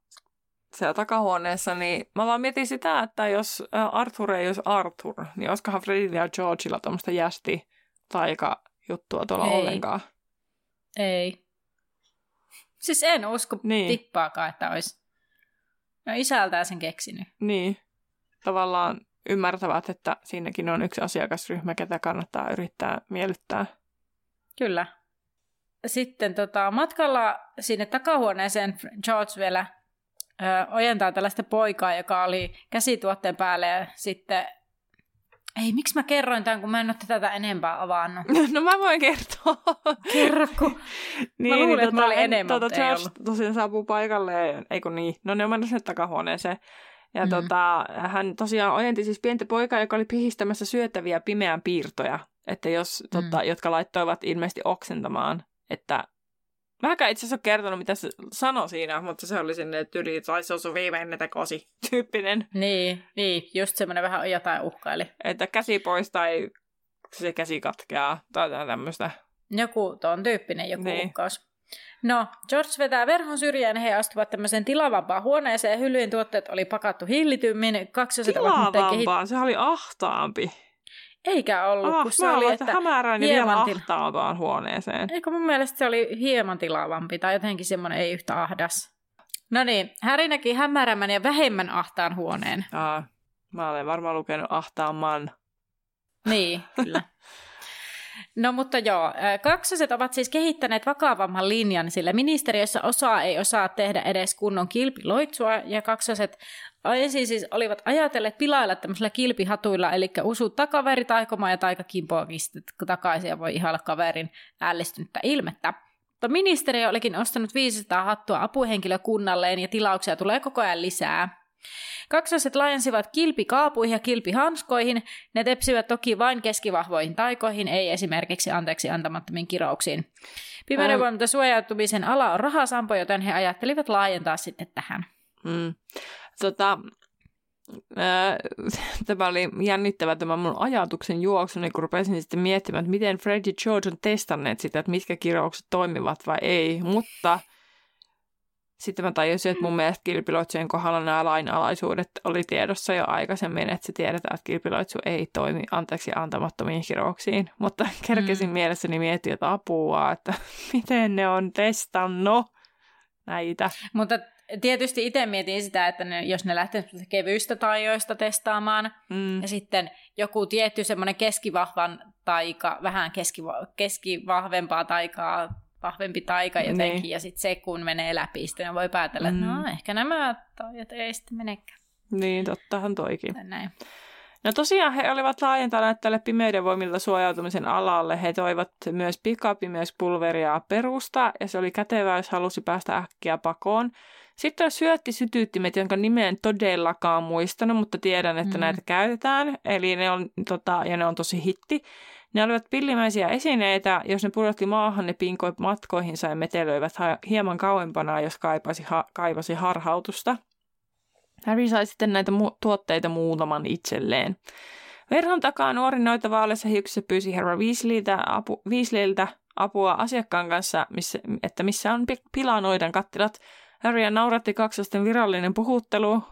siellä takahuoneessa, niin mä vaan mietin sitä, että jos Arthur ei olisi Arthur, niin olisikohan Fredilla ja Georgeilla tämmöistä jästi taika juttua tuolla ei. ollenkaan. Ei. Siis en usko niin. tippaakaan, että olisi. No isältään sen keksinyt. Niin. Tavallaan ymmärtävät, että siinäkin on yksi asiakasryhmä, ketä kannattaa yrittää miellyttää. Kyllä. Sitten tota, matkalla sinne takahuoneeseen George vielä ö, ojentaa tällaista poikaa, joka oli käsituotteen päälle ja sitten... Ei, miksi mä kerroin tämän, kun mä en ole tätä enempää avannut? No mä voin kertoa. Kerro, kun niin, mä luulen, niin, että tota, oli enemmän, tota, George tosiaan saapuu paikalle, ei kun niin, no ne on mennyt sinne takahuoneeseen. Ja mm. tota, hän tosiaan ojenti siis pientä poikaa, joka oli pihistämässä syötäviä pimeän piirtoja, että jos, mm. tota, jotka laittoivat ilmeisesti oksentamaan, että Mäkään itse asiassa ole kertonut, mitä se sanoi siinä, mutta se oli sinne, että yli taisi sun viimeinen tekosi tyyppinen. Niin, niin, just semmoinen vähän jotain uhkaili. Että käsi pois tai se käsi katkeaa tai tämmöistä. Joku tuon tyyppinen joku niin. uhkaus. No, George vetää verhon syrjään he astuvat tämmöiseen tilavampaan huoneeseen. Hyllyjen tuotteet oli pakattu hillitymmin. Kaksoset Tilavampaan, kehit... se oli ahtaampi. Eikä ollut, ah, kun se oli, että hämärän ja vielä ahtaavaan huoneeseen. Eikö mun mielestä se oli hieman tilavampi tai jotenkin semmoinen ei yhtä ahdas. No niin, Häri näki hämärämmän ja vähemmän ahtaan huoneen. Ah, mä olen varmaan lukenut ahtaamman. Niin, kyllä. No mutta joo, kaksoset ovat siis kehittäneet vakavamman linjan, sillä ministeriössä osaa ei osaa tehdä edes kunnon kilpiloitsua, ja kaksoset ensin siis olivat ajatelleet pilailla tämmöisillä kilpihatuilla, eli usu takaveri taikomaan ja taika kimpoakin takaisin ja voi ihailla kaverin ällistynyttä ilmettä. mutta ministeri olikin ostanut 500 hattua apuhenkilökunnalleen ja tilauksia tulee koko ajan lisää. Kaksoset laajensivat kilpikaapuihin ja kilpihanskoihin. Ne tepsivät toki vain keskivahvoihin taikoihin, ei esimerkiksi anteeksi antamattomiin kirouksiin. Pimeyden voimalta suojautumisen ala on rahasampo, joten he ajattelivat laajentaa sitten tähän. Mm. Tota, tämä oli jännittävä tämä mun ajatuksen juoksu, niin kun rupesin sitten miettimään, että miten Fred ja George on testanneet sitä, että mitkä kiroukset toimivat vai ei, mutta sitten mä tajusin, että mun mielestä kilpiloitsujen kohdalla nämä lainalaisuudet oli tiedossa jo aikaisemmin, että se tiedetään, että kilpiloitsu ei toimi anteeksi antamattomiin kirouksiin. Mutta kerkesin mm. mielessäni miettiä, että apua, että miten ne on testannut näitä. Mutta tietysti itse mietin sitä, että ne, jos ne lähtee kevyistä taijoista testaamaan, mm. ja sitten joku tietty semmoinen keskivahvan taika, vähän keskiva- keskivahvempaa taikaa, vahvempi taika jotenkin, niin. ja sitten se kun menee läpi, sitten voi päätellä, mm. että no ehkä nämä taijat ei sitten menekään. Niin, tottahan toikin. Näin. No tosiaan he olivat laajentaneet tälle pimeyden voimilta suojautumisen alalle. He toivat myös pikapimeyspulveria perusta, ja se oli kätevää, jos halusi päästä äkkiä pakoon. Sitten on syöttisytyyttimet, jonka nimeä en todellakaan muistanut, mutta tiedän, että mm. näitä käytetään. Eli ne on, tota, ja ne on tosi hitti. Ne olivat pillimäisiä esineitä, jos ne pudotti maahan, ne pinkoi matkoihinsa ja metelöivät hieman kauempana, jos kaipasi, ha- kaivasi harhautusta. Harry sai sitten näitä mu- tuotteita muutaman itselleen. Verhon takaa nuori noita vaaleissa hiuksissa pyysi herra Weasleyltä, apu, Weasleyltä apua asiakkaan kanssa, missä, että missä on pilanoidan kattilat – Harrya nauratti kaksosten virallinen puhuttelu,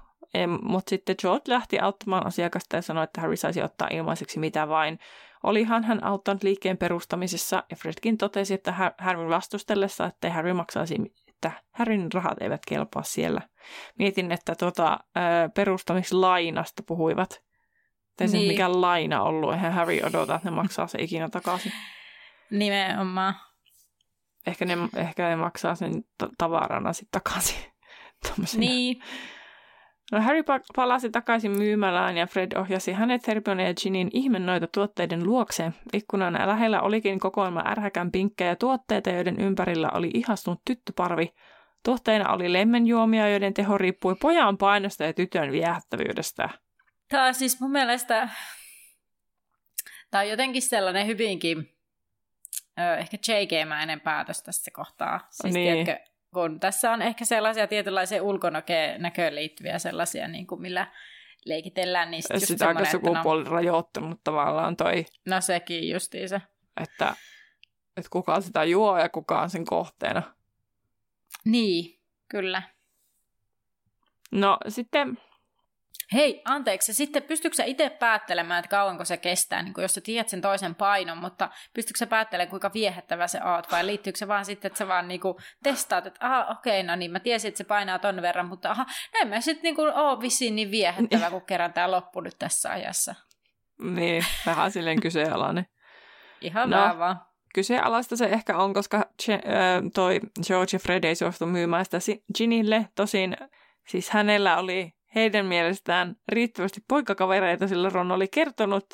mutta sitten George lähti auttamaan asiakasta ja sanoi, että Harry saisi ottaa ilmaiseksi mitä vain. Olihan hän auttanut liikkeen perustamisessa ja Fredkin totesi, että Harryn vastustellessa, että Harry maksaisi, että Harryn rahat eivät kelpaa siellä. Mietin, että tuota, perustamislainasta puhuivat. Tai niin. se mikä laina ollut, eihän Harry odota, että ne maksaa se ikinä takaisin. Nimenomaan ehkä ne, ehkä ne maksaa sen t- tavarana sitten takaisin. niin. No Harry palasi takaisin myymälään ja Fred ohjasi hänet Hermione ja Ginin ihmennoita tuotteiden luokse. Ikkunan lähellä olikin kokoelma ärhäkän pinkkejä tuotteita, joiden ympärillä oli ihastunut tyttöparvi. Tuotteina oli lemmenjuomia, joiden teho riippui pojan painosta ja tytön viehättävyydestä. Tämä on siis mun mielestä, tämä on jotenkin sellainen hyvinkin ehkä JG-mäinen päätös tässä kohtaa. Siis niin. tiedätkö, kun tässä on ehkä sellaisia tietynlaisia ulkonäköön liittyviä sellaisia, niin kuin millä leikitellään. Niin sit Sitä aika sukupuoli no, rajoittunut tavallaan toi. No sekin justiinsa. Että, että kuka sitä juo ja kuka on sen kohteena. Niin, kyllä. No sitten Hei, anteeksi, sitten pystytkö sä itse päättelemään, että kauanko se kestää, niin jos sä tiedät sen toisen painon, mutta pystytkö sä päättelemään, kuinka viehättävä se oot, vai liittyykö se vaan sitten, että sä vaan niin kuin testaat, että aha, okei, no niin, mä tiesin, että se painaa ton verran, mutta aha, näin mä sitten niin kuin oo vissiin niin viehättävä, kun kerran tämä loppu nyt tässä ajassa. Niin, vähän silleen kyseenalainen. Ihan no, vähän vaan. Kyseenalaista se ehkä on, koska toi George ja Fred ei suostu myymään sitä Ginille. Tosin siis hänellä oli heidän mielestään riittävästi poikakavereita, sillä Ron oli kertonut.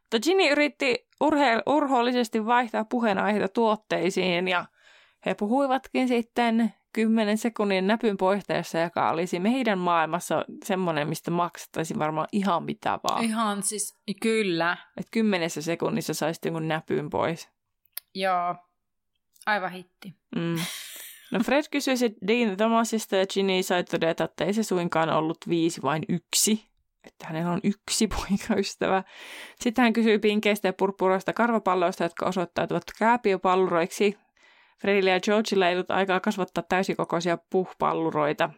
Mutta Ginny yritti urhe- urhoollisesti vaihtaa puheenaiheita tuotteisiin ja he puhuivatkin sitten kymmenen sekunnin näpyn poisteessa, joka olisi meidän maailmassa semmoinen, mistä maksettaisiin varmaan ihan mitä vaan. Ihan siis, kyllä. Et kymmenessä sekunnissa saisi jonkun näpyn pois. Joo, aivan hitti. Mm. No Fred kysyi Dean Thomasista ja Ginny sai todeta, että ei se suinkaan ollut viisi, vain yksi. Että hänellä on yksi poikaystävä. Sitten hän kysyi pinkeistä ja purppuroista karvapalloista, jotka osoittautuvat kääpiöpalluroiksi. Fredillä ja Georgeilla ei ollut aikaa kasvattaa täysikokoisia puhpalluroita.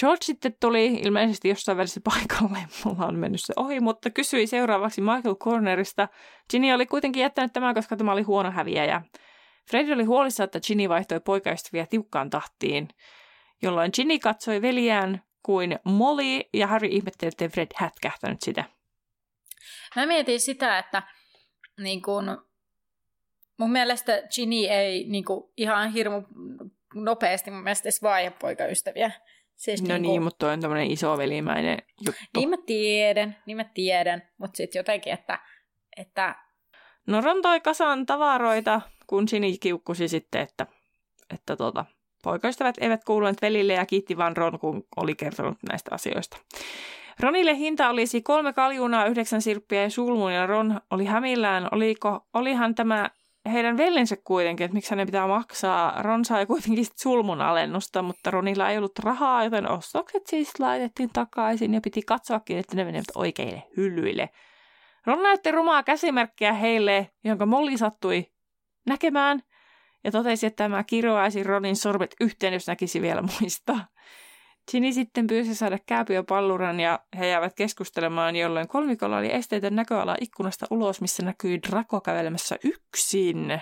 George sitten tuli ilmeisesti jossain välissä paikalle, mulla on mennyt se ohi, mutta kysyi seuraavaksi Michael Cornerista. Ginny oli kuitenkin jättänyt tämän, koska tämä oli huono häviäjä. Fred oli huolissa, että Ginny vaihtoi poikaystäviä tiukkaan tahtiin, jolloin Ginny katsoi veljään kuin Molly ja Harry ihmetteli, että Fred hätkähtänyt sitä. Mä mietin sitä, että niin kun, mun mielestä Ginny ei niin kun, ihan hirmu nopeasti mun mielestä edes vaihda poikaystäviä. Siis no niin, niin, mutta toi on tämmöinen isovelimäinen juttu. Niin mä tiedän, niin mä tiedän, mutta sitten jotenkin, että, että... No Ron toi kasan tavaroita kun Ginny kiukkusi sitten, että että tota, poikaystävät eivät kuuluneet velille ja kiitti vaan Ron, kun oli kertonut näistä asioista. Ronille hinta olisi kolme kaljunaa, yhdeksän sirppiä ja sulmun, ja Ron oli hämillään. Oliko, olihan tämä heidän veljensä kuitenkin, että miksi hänen pitää maksaa. Ron sai kuitenkin sulmun alennusta, mutta Ronilla ei ollut rahaa, joten ostokset siis laitettiin takaisin ja piti katsoakin, että ne menevät oikeille hyllyille. Ron näytti rumaa käsimerkkiä heille, jonka Molly sattui näkemään, ja totesi, että tämä kiroaisi Ronin sormet yhteen, jos näkisi vielä muista. Ginny sitten pyysi saada kääpiöpalluran ja he jäävät keskustelemaan, jolloin kolmikolla oli esteetön näköala ikkunasta ulos, missä näkyi Draco kävelemässä yksin.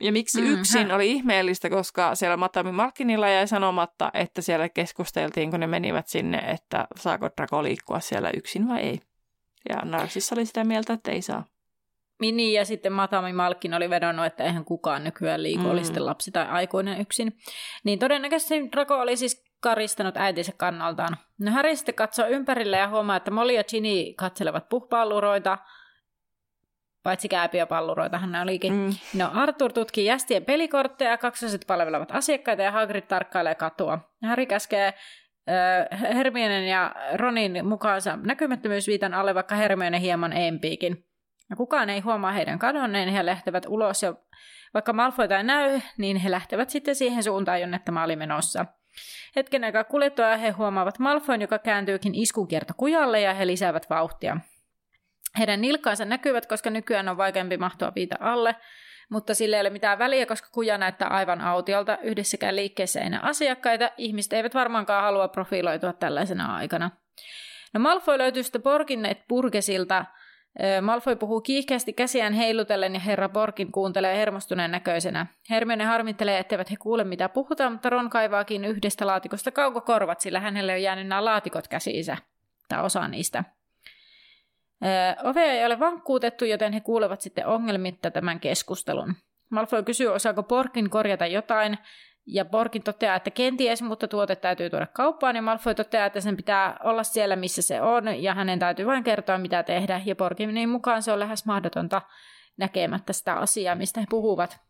Ja miksi mm, yksin oli ihmeellistä, koska siellä Matami Malkinilla jäi sanomatta, että siellä keskusteltiin, kun ne menivät sinne, että saako Draco liikkua siellä yksin vai ei. Ja Narcissa oli sitä mieltä, että ei saa. Mini ja sitten Matami Malkin oli vedonnut, että eihän kukaan nykyään liiku, mm. oli sitten lapsi tai aikuinen yksin. Niin todennäköisesti Draco oli siis karistanut äitinsä kannaltaan. No Harry sitten katsoo ympärille ja huomaa, että Molly ja Ginny katselevat puhpalluroita, paitsi kääpiöpalluroitahan ne olikin. Mm. No Arthur tutkii jästien pelikortteja, kaksoset palvelevat asiakkaita ja Hagrid tarkkailee katua. Harry käskee äh, Hermionen ja Ronin mukaansa näkymättömyysviitan alle, vaikka Hermione hieman empiikin. Ja kukaan ei huomaa heidän kadonneen, he lähtevät ulos ja vaikka Malfoita ei näy, niin he lähtevät sitten siihen suuntaan, jonne tämä oli menossa. Hetken aikaa kuljettua he huomaavat Malfoin, joka kääntyykin iskunkierto kujalle ja he lisäävät vauhtia. Heidän nilkkaansa näkyvät, koska nykyään on vaikeampi mahtua viita alle, mutta sille ei ole mitään väliä, koska kuja näyttää aivan autiolta. Yhdessäkään liikkeessä ei näe asiakkaita. Ihmiset eivät varmaankaan halua profiloitua tällaisena aikana. No Malfoy löytyy sitten Borginnet Burgesilta, Malfoy puhuu kiihkeästi käsiään heilutellen ja herra Borkin kuuntelee hermostuneen näköisenä. Hermione harmittelee, etteivät he kuule mitä puhutaan, mutta Ron kaivaakin yhdestä laatikosta kaukokorvat, sillä hänelle on jäänyt nämä laatikot käsiinsä, tai osa niistä. Ovea ei ole vankkuutettu, joten he kuulevat sitten ongelmitta tämän keskustelun. Malfoy kysyy, osaako Borkin korjata jotain, ja Borkin toteaa, että kenties, mutta tuote täytyy tuoda kauppaan, ja Malfoy toteaa, että sen pitää olla siellä, missä se on, ja hänen täytyy vain kertoa, mitä tehdä, ja Borkinin mukaan se on lähes mahdotonta näkemättä sitä asiaa, mistä he puhuvat.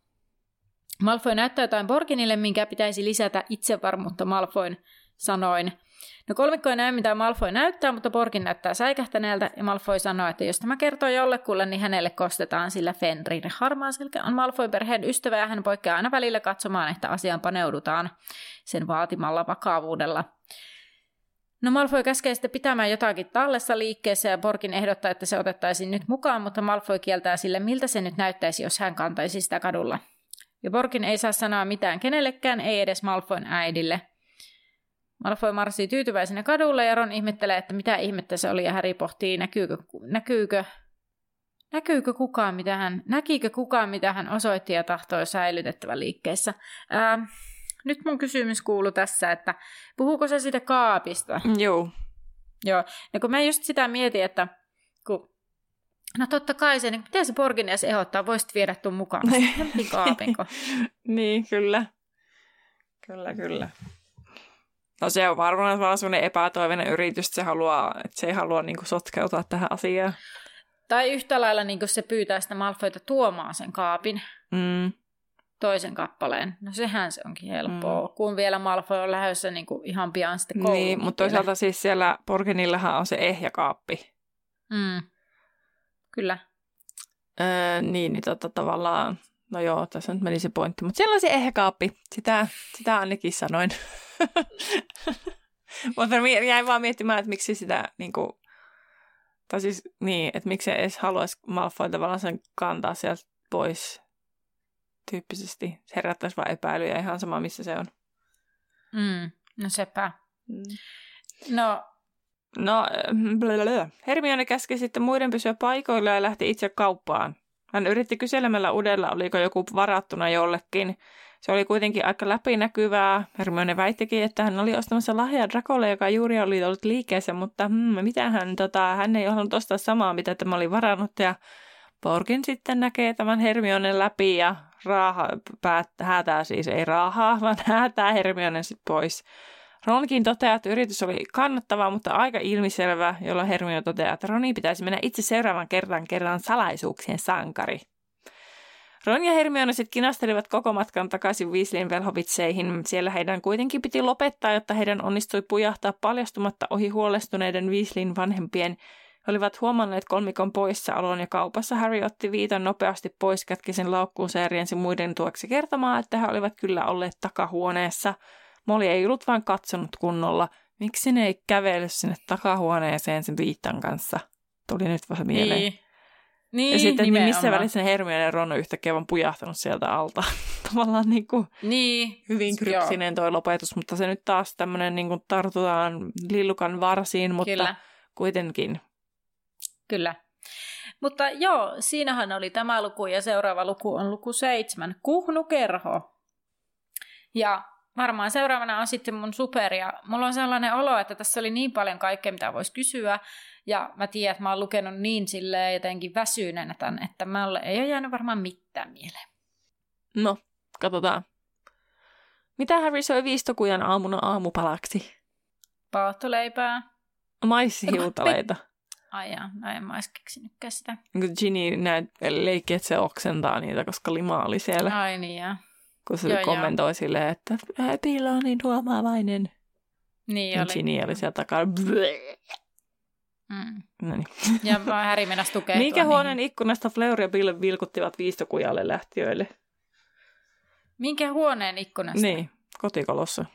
Malfoy näyttää jotain Borginille, minkä pitäisi lisätä itsevarmuutta Malfoyn sanoin – No kolmikko ei näe, mitä Malfoy näyttää, mutta Borgin näyttää säikähtäneeltä, ja Malfoy sanoo, että jos tämä kertoo jollekulle, niin hänelle kostetaan, sillä Fenrir selkä on Malfoy-perheen ystävä, ja hän poikkeaa aina välillä katsomaan, että asiaan paneudutaan sen vaatimalla vakavuudella. No Malfoy käskee sitten pitämään jotakin tallessa liikkeessä ja Borkin ehdottaa, että se otettaisiin nyt mukaan, mutta Malfoy kieltää sille, miltä se nyt näyttäisi, jos hän kantaisi sitä kadulla. Ja Borkin ei saa sanoa mitään kenellekään, ei edes Malfoyn äidille. Malfoy marssii tyytyväisenä kadulle ja Ron ihmettelee, että mitä ihmettä se oli ja Harry pohtii, näkyykö, näkyykö, näkyykö kukaan, mitä hän, näkikö kukaan, mitä hän osoitti ja tahtoi säilytettävä liikkeessä. Ää, nyt mun kysymys kuuluu tässä, että puhuuko se siitä kaapista? Joo. Joo, ja kun mä just sitä mietin, että kun No totta kai se, niin miten se Borginias ehdottaa, voisit viedä tuon mukaan kaapinko? niin, kyllä. Kyllä, kyllä. No se on varmaan vaan sellainen epätoivoinen yritys, että se, haluaa, että se ei halua niin kuin, sotkeutua tähän asiaan. Tai yhtä lailla niin se pyytää sitä Malfoita tuomaan sen kaapin. Mm. Toisen kappaleen. No sehän se onkin helppoa, mm. kun vielä Malfoy on lähdössä niin kuin ihan pian sitten kouluun. Niin, mutta toisaalta siis siellä Porgenillahan on se ehjäkaappi. Mm. Kyllä. Öö, niin, niin tota, tavallaan, no joo, tässä nyt meni se pointti, mutta siellä on se ehjäkaappi, sitä, sitä ainakin sanoin. Mutta jäin vaan miettimään, että miksi sitä niin kuin, tai siis niin, että miksi edes haluaisi Malfoy tavallaan sen kantaa sieltä pois tyyppisesti. Se herättäisi vaan epäilyjä ihan sama, missä se on. Mm, no sepä. Mm. No, No, blablabla. Hermione käski sitten muiden pysyä paikoilla ja lähti itse kauppaan. Hän yritti kyselemällä udella, oliko joku varattuna jollekin, se oli kuitenkin aika läpinäkyvää. Hermione väittikin, että hän oli ostamassa lahjaa Dracolle, joka juuri oli ollut liikkeessä, mutta hmm, mitä hän, tota, hän ei halunnut ostaa samaa, mitä tämä oli varannut. Ja Borgin sitten näkee tämän Hermionen läpi ja raaha, päät, häätää siis, ei raahaa, vaan häätää Hermionen sitten pois. Ronkin toteaa, että yritys oli kannattava, mutta aika ilmiselvä, jolloin Hermione toteaa, että Roni pitäisi mennä itse seuraavan kerran kerran salaisuuksien sankari. Ron ja Hermione sitten kinastelivat koko matkan takaisin Weasleyin velhovitseihin. Siellä heidän kuitenkin piti lopettaa, jotta heidän onnistui pujahtaa paljastumatta ohi huolestuneiden Weasleyin vanhempien. He olivat huomanneet kolmikon poissaolon ja kaupassa Harry otti viitan nopeasti pois, kätki sen laukkuun ja muiden tueksi kertomaan, että he olivat kyllä olleet takahuoneessa. Molly ei ollut vain katsonut kunnolla. Miksi ne ei kävellyt sinne takahuoneeseen sen viitan kanssa? Tuli nyt vähän mieleen. Niin. Niin, ja sitten niin missä välissä Hermione ja Ron on yhtäkkiä vaan pujahtanut sieltä alta. Tavallaan niin kuin Niin, hyvin kryptinen toi lopetus, mutta se nyt taas tämmöinen niin kuin tartutaan lillukan varsiin, mutta kyllä, kuitenkin. kyllä. Mutta joo, siinähän oli tämä luku ja seuraava luku on luku seitsemän, Kuhnukerho. Ja varmaan seuraavana on sitten mun super ja mulla on sellainen olo, että tässä oli niin paljon kaikkea, mitä voisi kysyä. Ja mä tiedän, että mä oon lukenut niin silleen jotenkin väsyneenä tämän, että mä ei ole jäänyt varmaan mitään mieleen. No, katsotaan. Mitä Harry söi viistokujan aamuna aamupalaksi? Paahtoleipää. Maissihiutaleita. Ai jaa, no en mä keksinytkään sitä. Ginny näet leikki, että se oksentaa niitä, koska lima oli siellä. Ai niin joo. Kun se Joo, joo. kommentoi silleen, että Pilo on niin huomaavainen. Niin Ja oli. Ginny oli siellä takana. Mm. No niin. Ja mä Häri mennäs tukehtua. Minkä huoneen Niin. ikkunasta Fleur ja Bill vilkuttivat viistokujalle lähtiöille? Minkä huoneen ikkunasta? Niin, kotikolossa.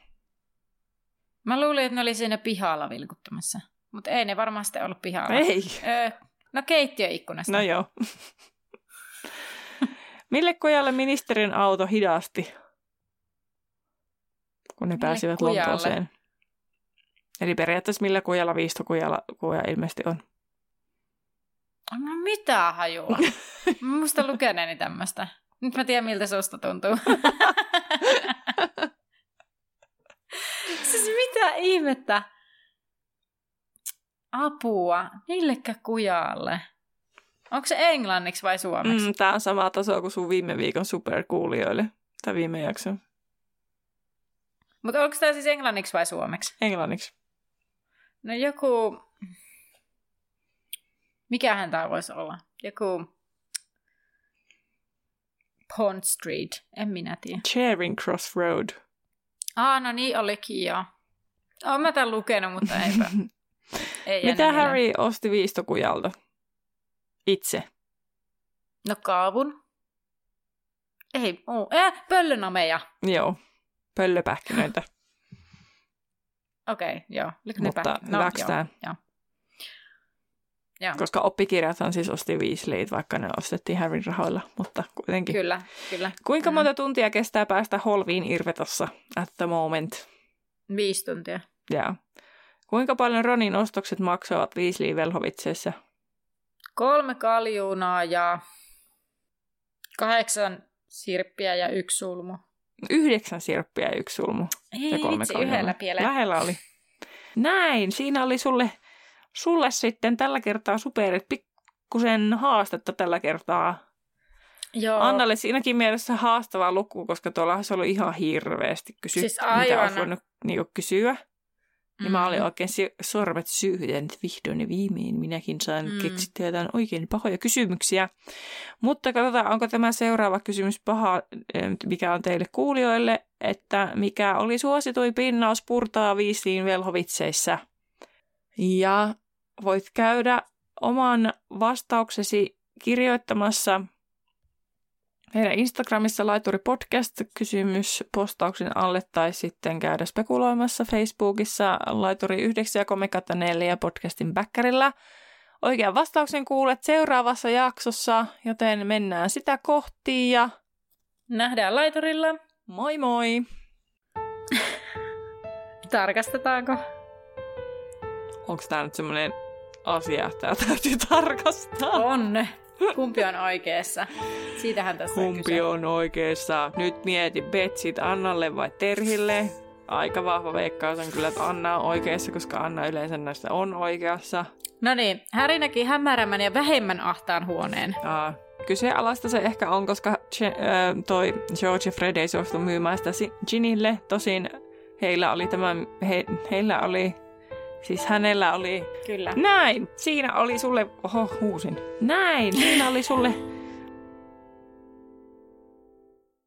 Mä luulin, että ne oli siinä pihalla vilkuttamassa. Mutta ei ne varmasti ollut pihalla. Ei. Öö, no keittiöikkunasta. No joo. Mille kujalle ministerin auto hidasti, kun ne Mille pääsivät kujalle? Lontooseen? Eli periaatteessa millä kujalla viistokujalla kuja ilmeisesti on. No mitä hajua? Mä muista lukeneeni tämmöistä. Nyt mä tiedän, miltä susta tuntuu. siis mitä ihmettä? Apua. Millekä kujalle? Onko se englanniksi vai suomeksi? Mm, Tämä on sama taso kuin sun viime viikon superkuulijoille. Tai viime jakso. Mutta onko tämä siis englanniksi vai suomeksi? Englanniksi. No joku... Mikähän tämä voisi olla? Joku... Pond Street. En minä tiedä. Charing Cross Road. Aa, no niin olikin joo. Oon mä tämän lukenut, mutta eipä. Ei Mitä. Harry osti viistokujalta? Itse. No kaavun. Ei, oh, äh, pöllönameja. Joo. Pöllöpähkinöitä. Okei, okay, joo. Oliko ne Mutta pähkinä? hyväksytään. Joo, joo. joo. Koska oppikirjathan siis osti Weasleyt, vaikka ne ostettiin Harryn rahoilla, mutta kuitenkin. Kyllä, kyllä. Kuinka Mm. monta tuntia kestää päästä Holviin Irvetossa at the moment? Viisi tuntia. Ja. Kuinka paljon Ronin ostokset maksoivat Weasley Velhovitsessa? Kolme kaljuunaa ja kahdeksan sirppiä ja yksi sulmu. Yhdeksän sirppiä ja yksi sulmu. Ei ja kolme vitsi, yhdellä pielellä. Lähellä oli. Näin, siinä oli sulle, sulle sitten tällä kertaa superit pikkusen haastetta tällä kertaa. Joo. Annalle siinäkin mielessä haastava luku, koska tuolla se oli ihan hirveästi kysytty, Siis mitä olisi voinut niinku, kysyä. Niin mä Mm. olin oikein si- sormet syyhyten, että vihdoin ja viimein minäkin saan Mm. mm. keksittyä jotain oikein pahoja kysymyksiä. Mutta katsotaan, onko tämä seuraava kysymys paha, eh, mikä on teille kuulijoille, että mikä oli suosituin pinnaus purtaa viisiin velhovitseissä. Ja voit käydä oman vastauksesi kirjoittamassa meidän Instagramissa Laituri Podcast kysymys postauksen alle tai sitten käydä spekuloimassa Facebookissa Laituri 9 ja 4 podcastin backerilla. Oikean vastauksen kuulet seuraavassa jaksossa, joten mennään sitä kohti ja Nähdään laiturilla. moi moi! Tarkastetaanko? Onko tämä nyt semmoinen asia, että täytyy tarkastaa? On. Kumpi on oikeassa? Siitähän tässä on Kumpi kyse. on oikeassa? Nyt mieti Betsit Annalle vai Terhille. Aika vahva veikkaus on kyllä, että Anna on oikeassa, koska Anna yleensä näistä on oikeassa. No niin, Häri näki hämärämmän ja vähemmän ahtaan huoneen. Aa, kyseenalaista se ehkä on, koska Che, äh, toi George ja Fred ei suostu myymään sitä si- Ginille. Tosin heillä oli tämä, he, heillä oli, siis hänellä oli, Kyllä. näin, siinä oli sulle, oho huusin, näin, siinä oli sulle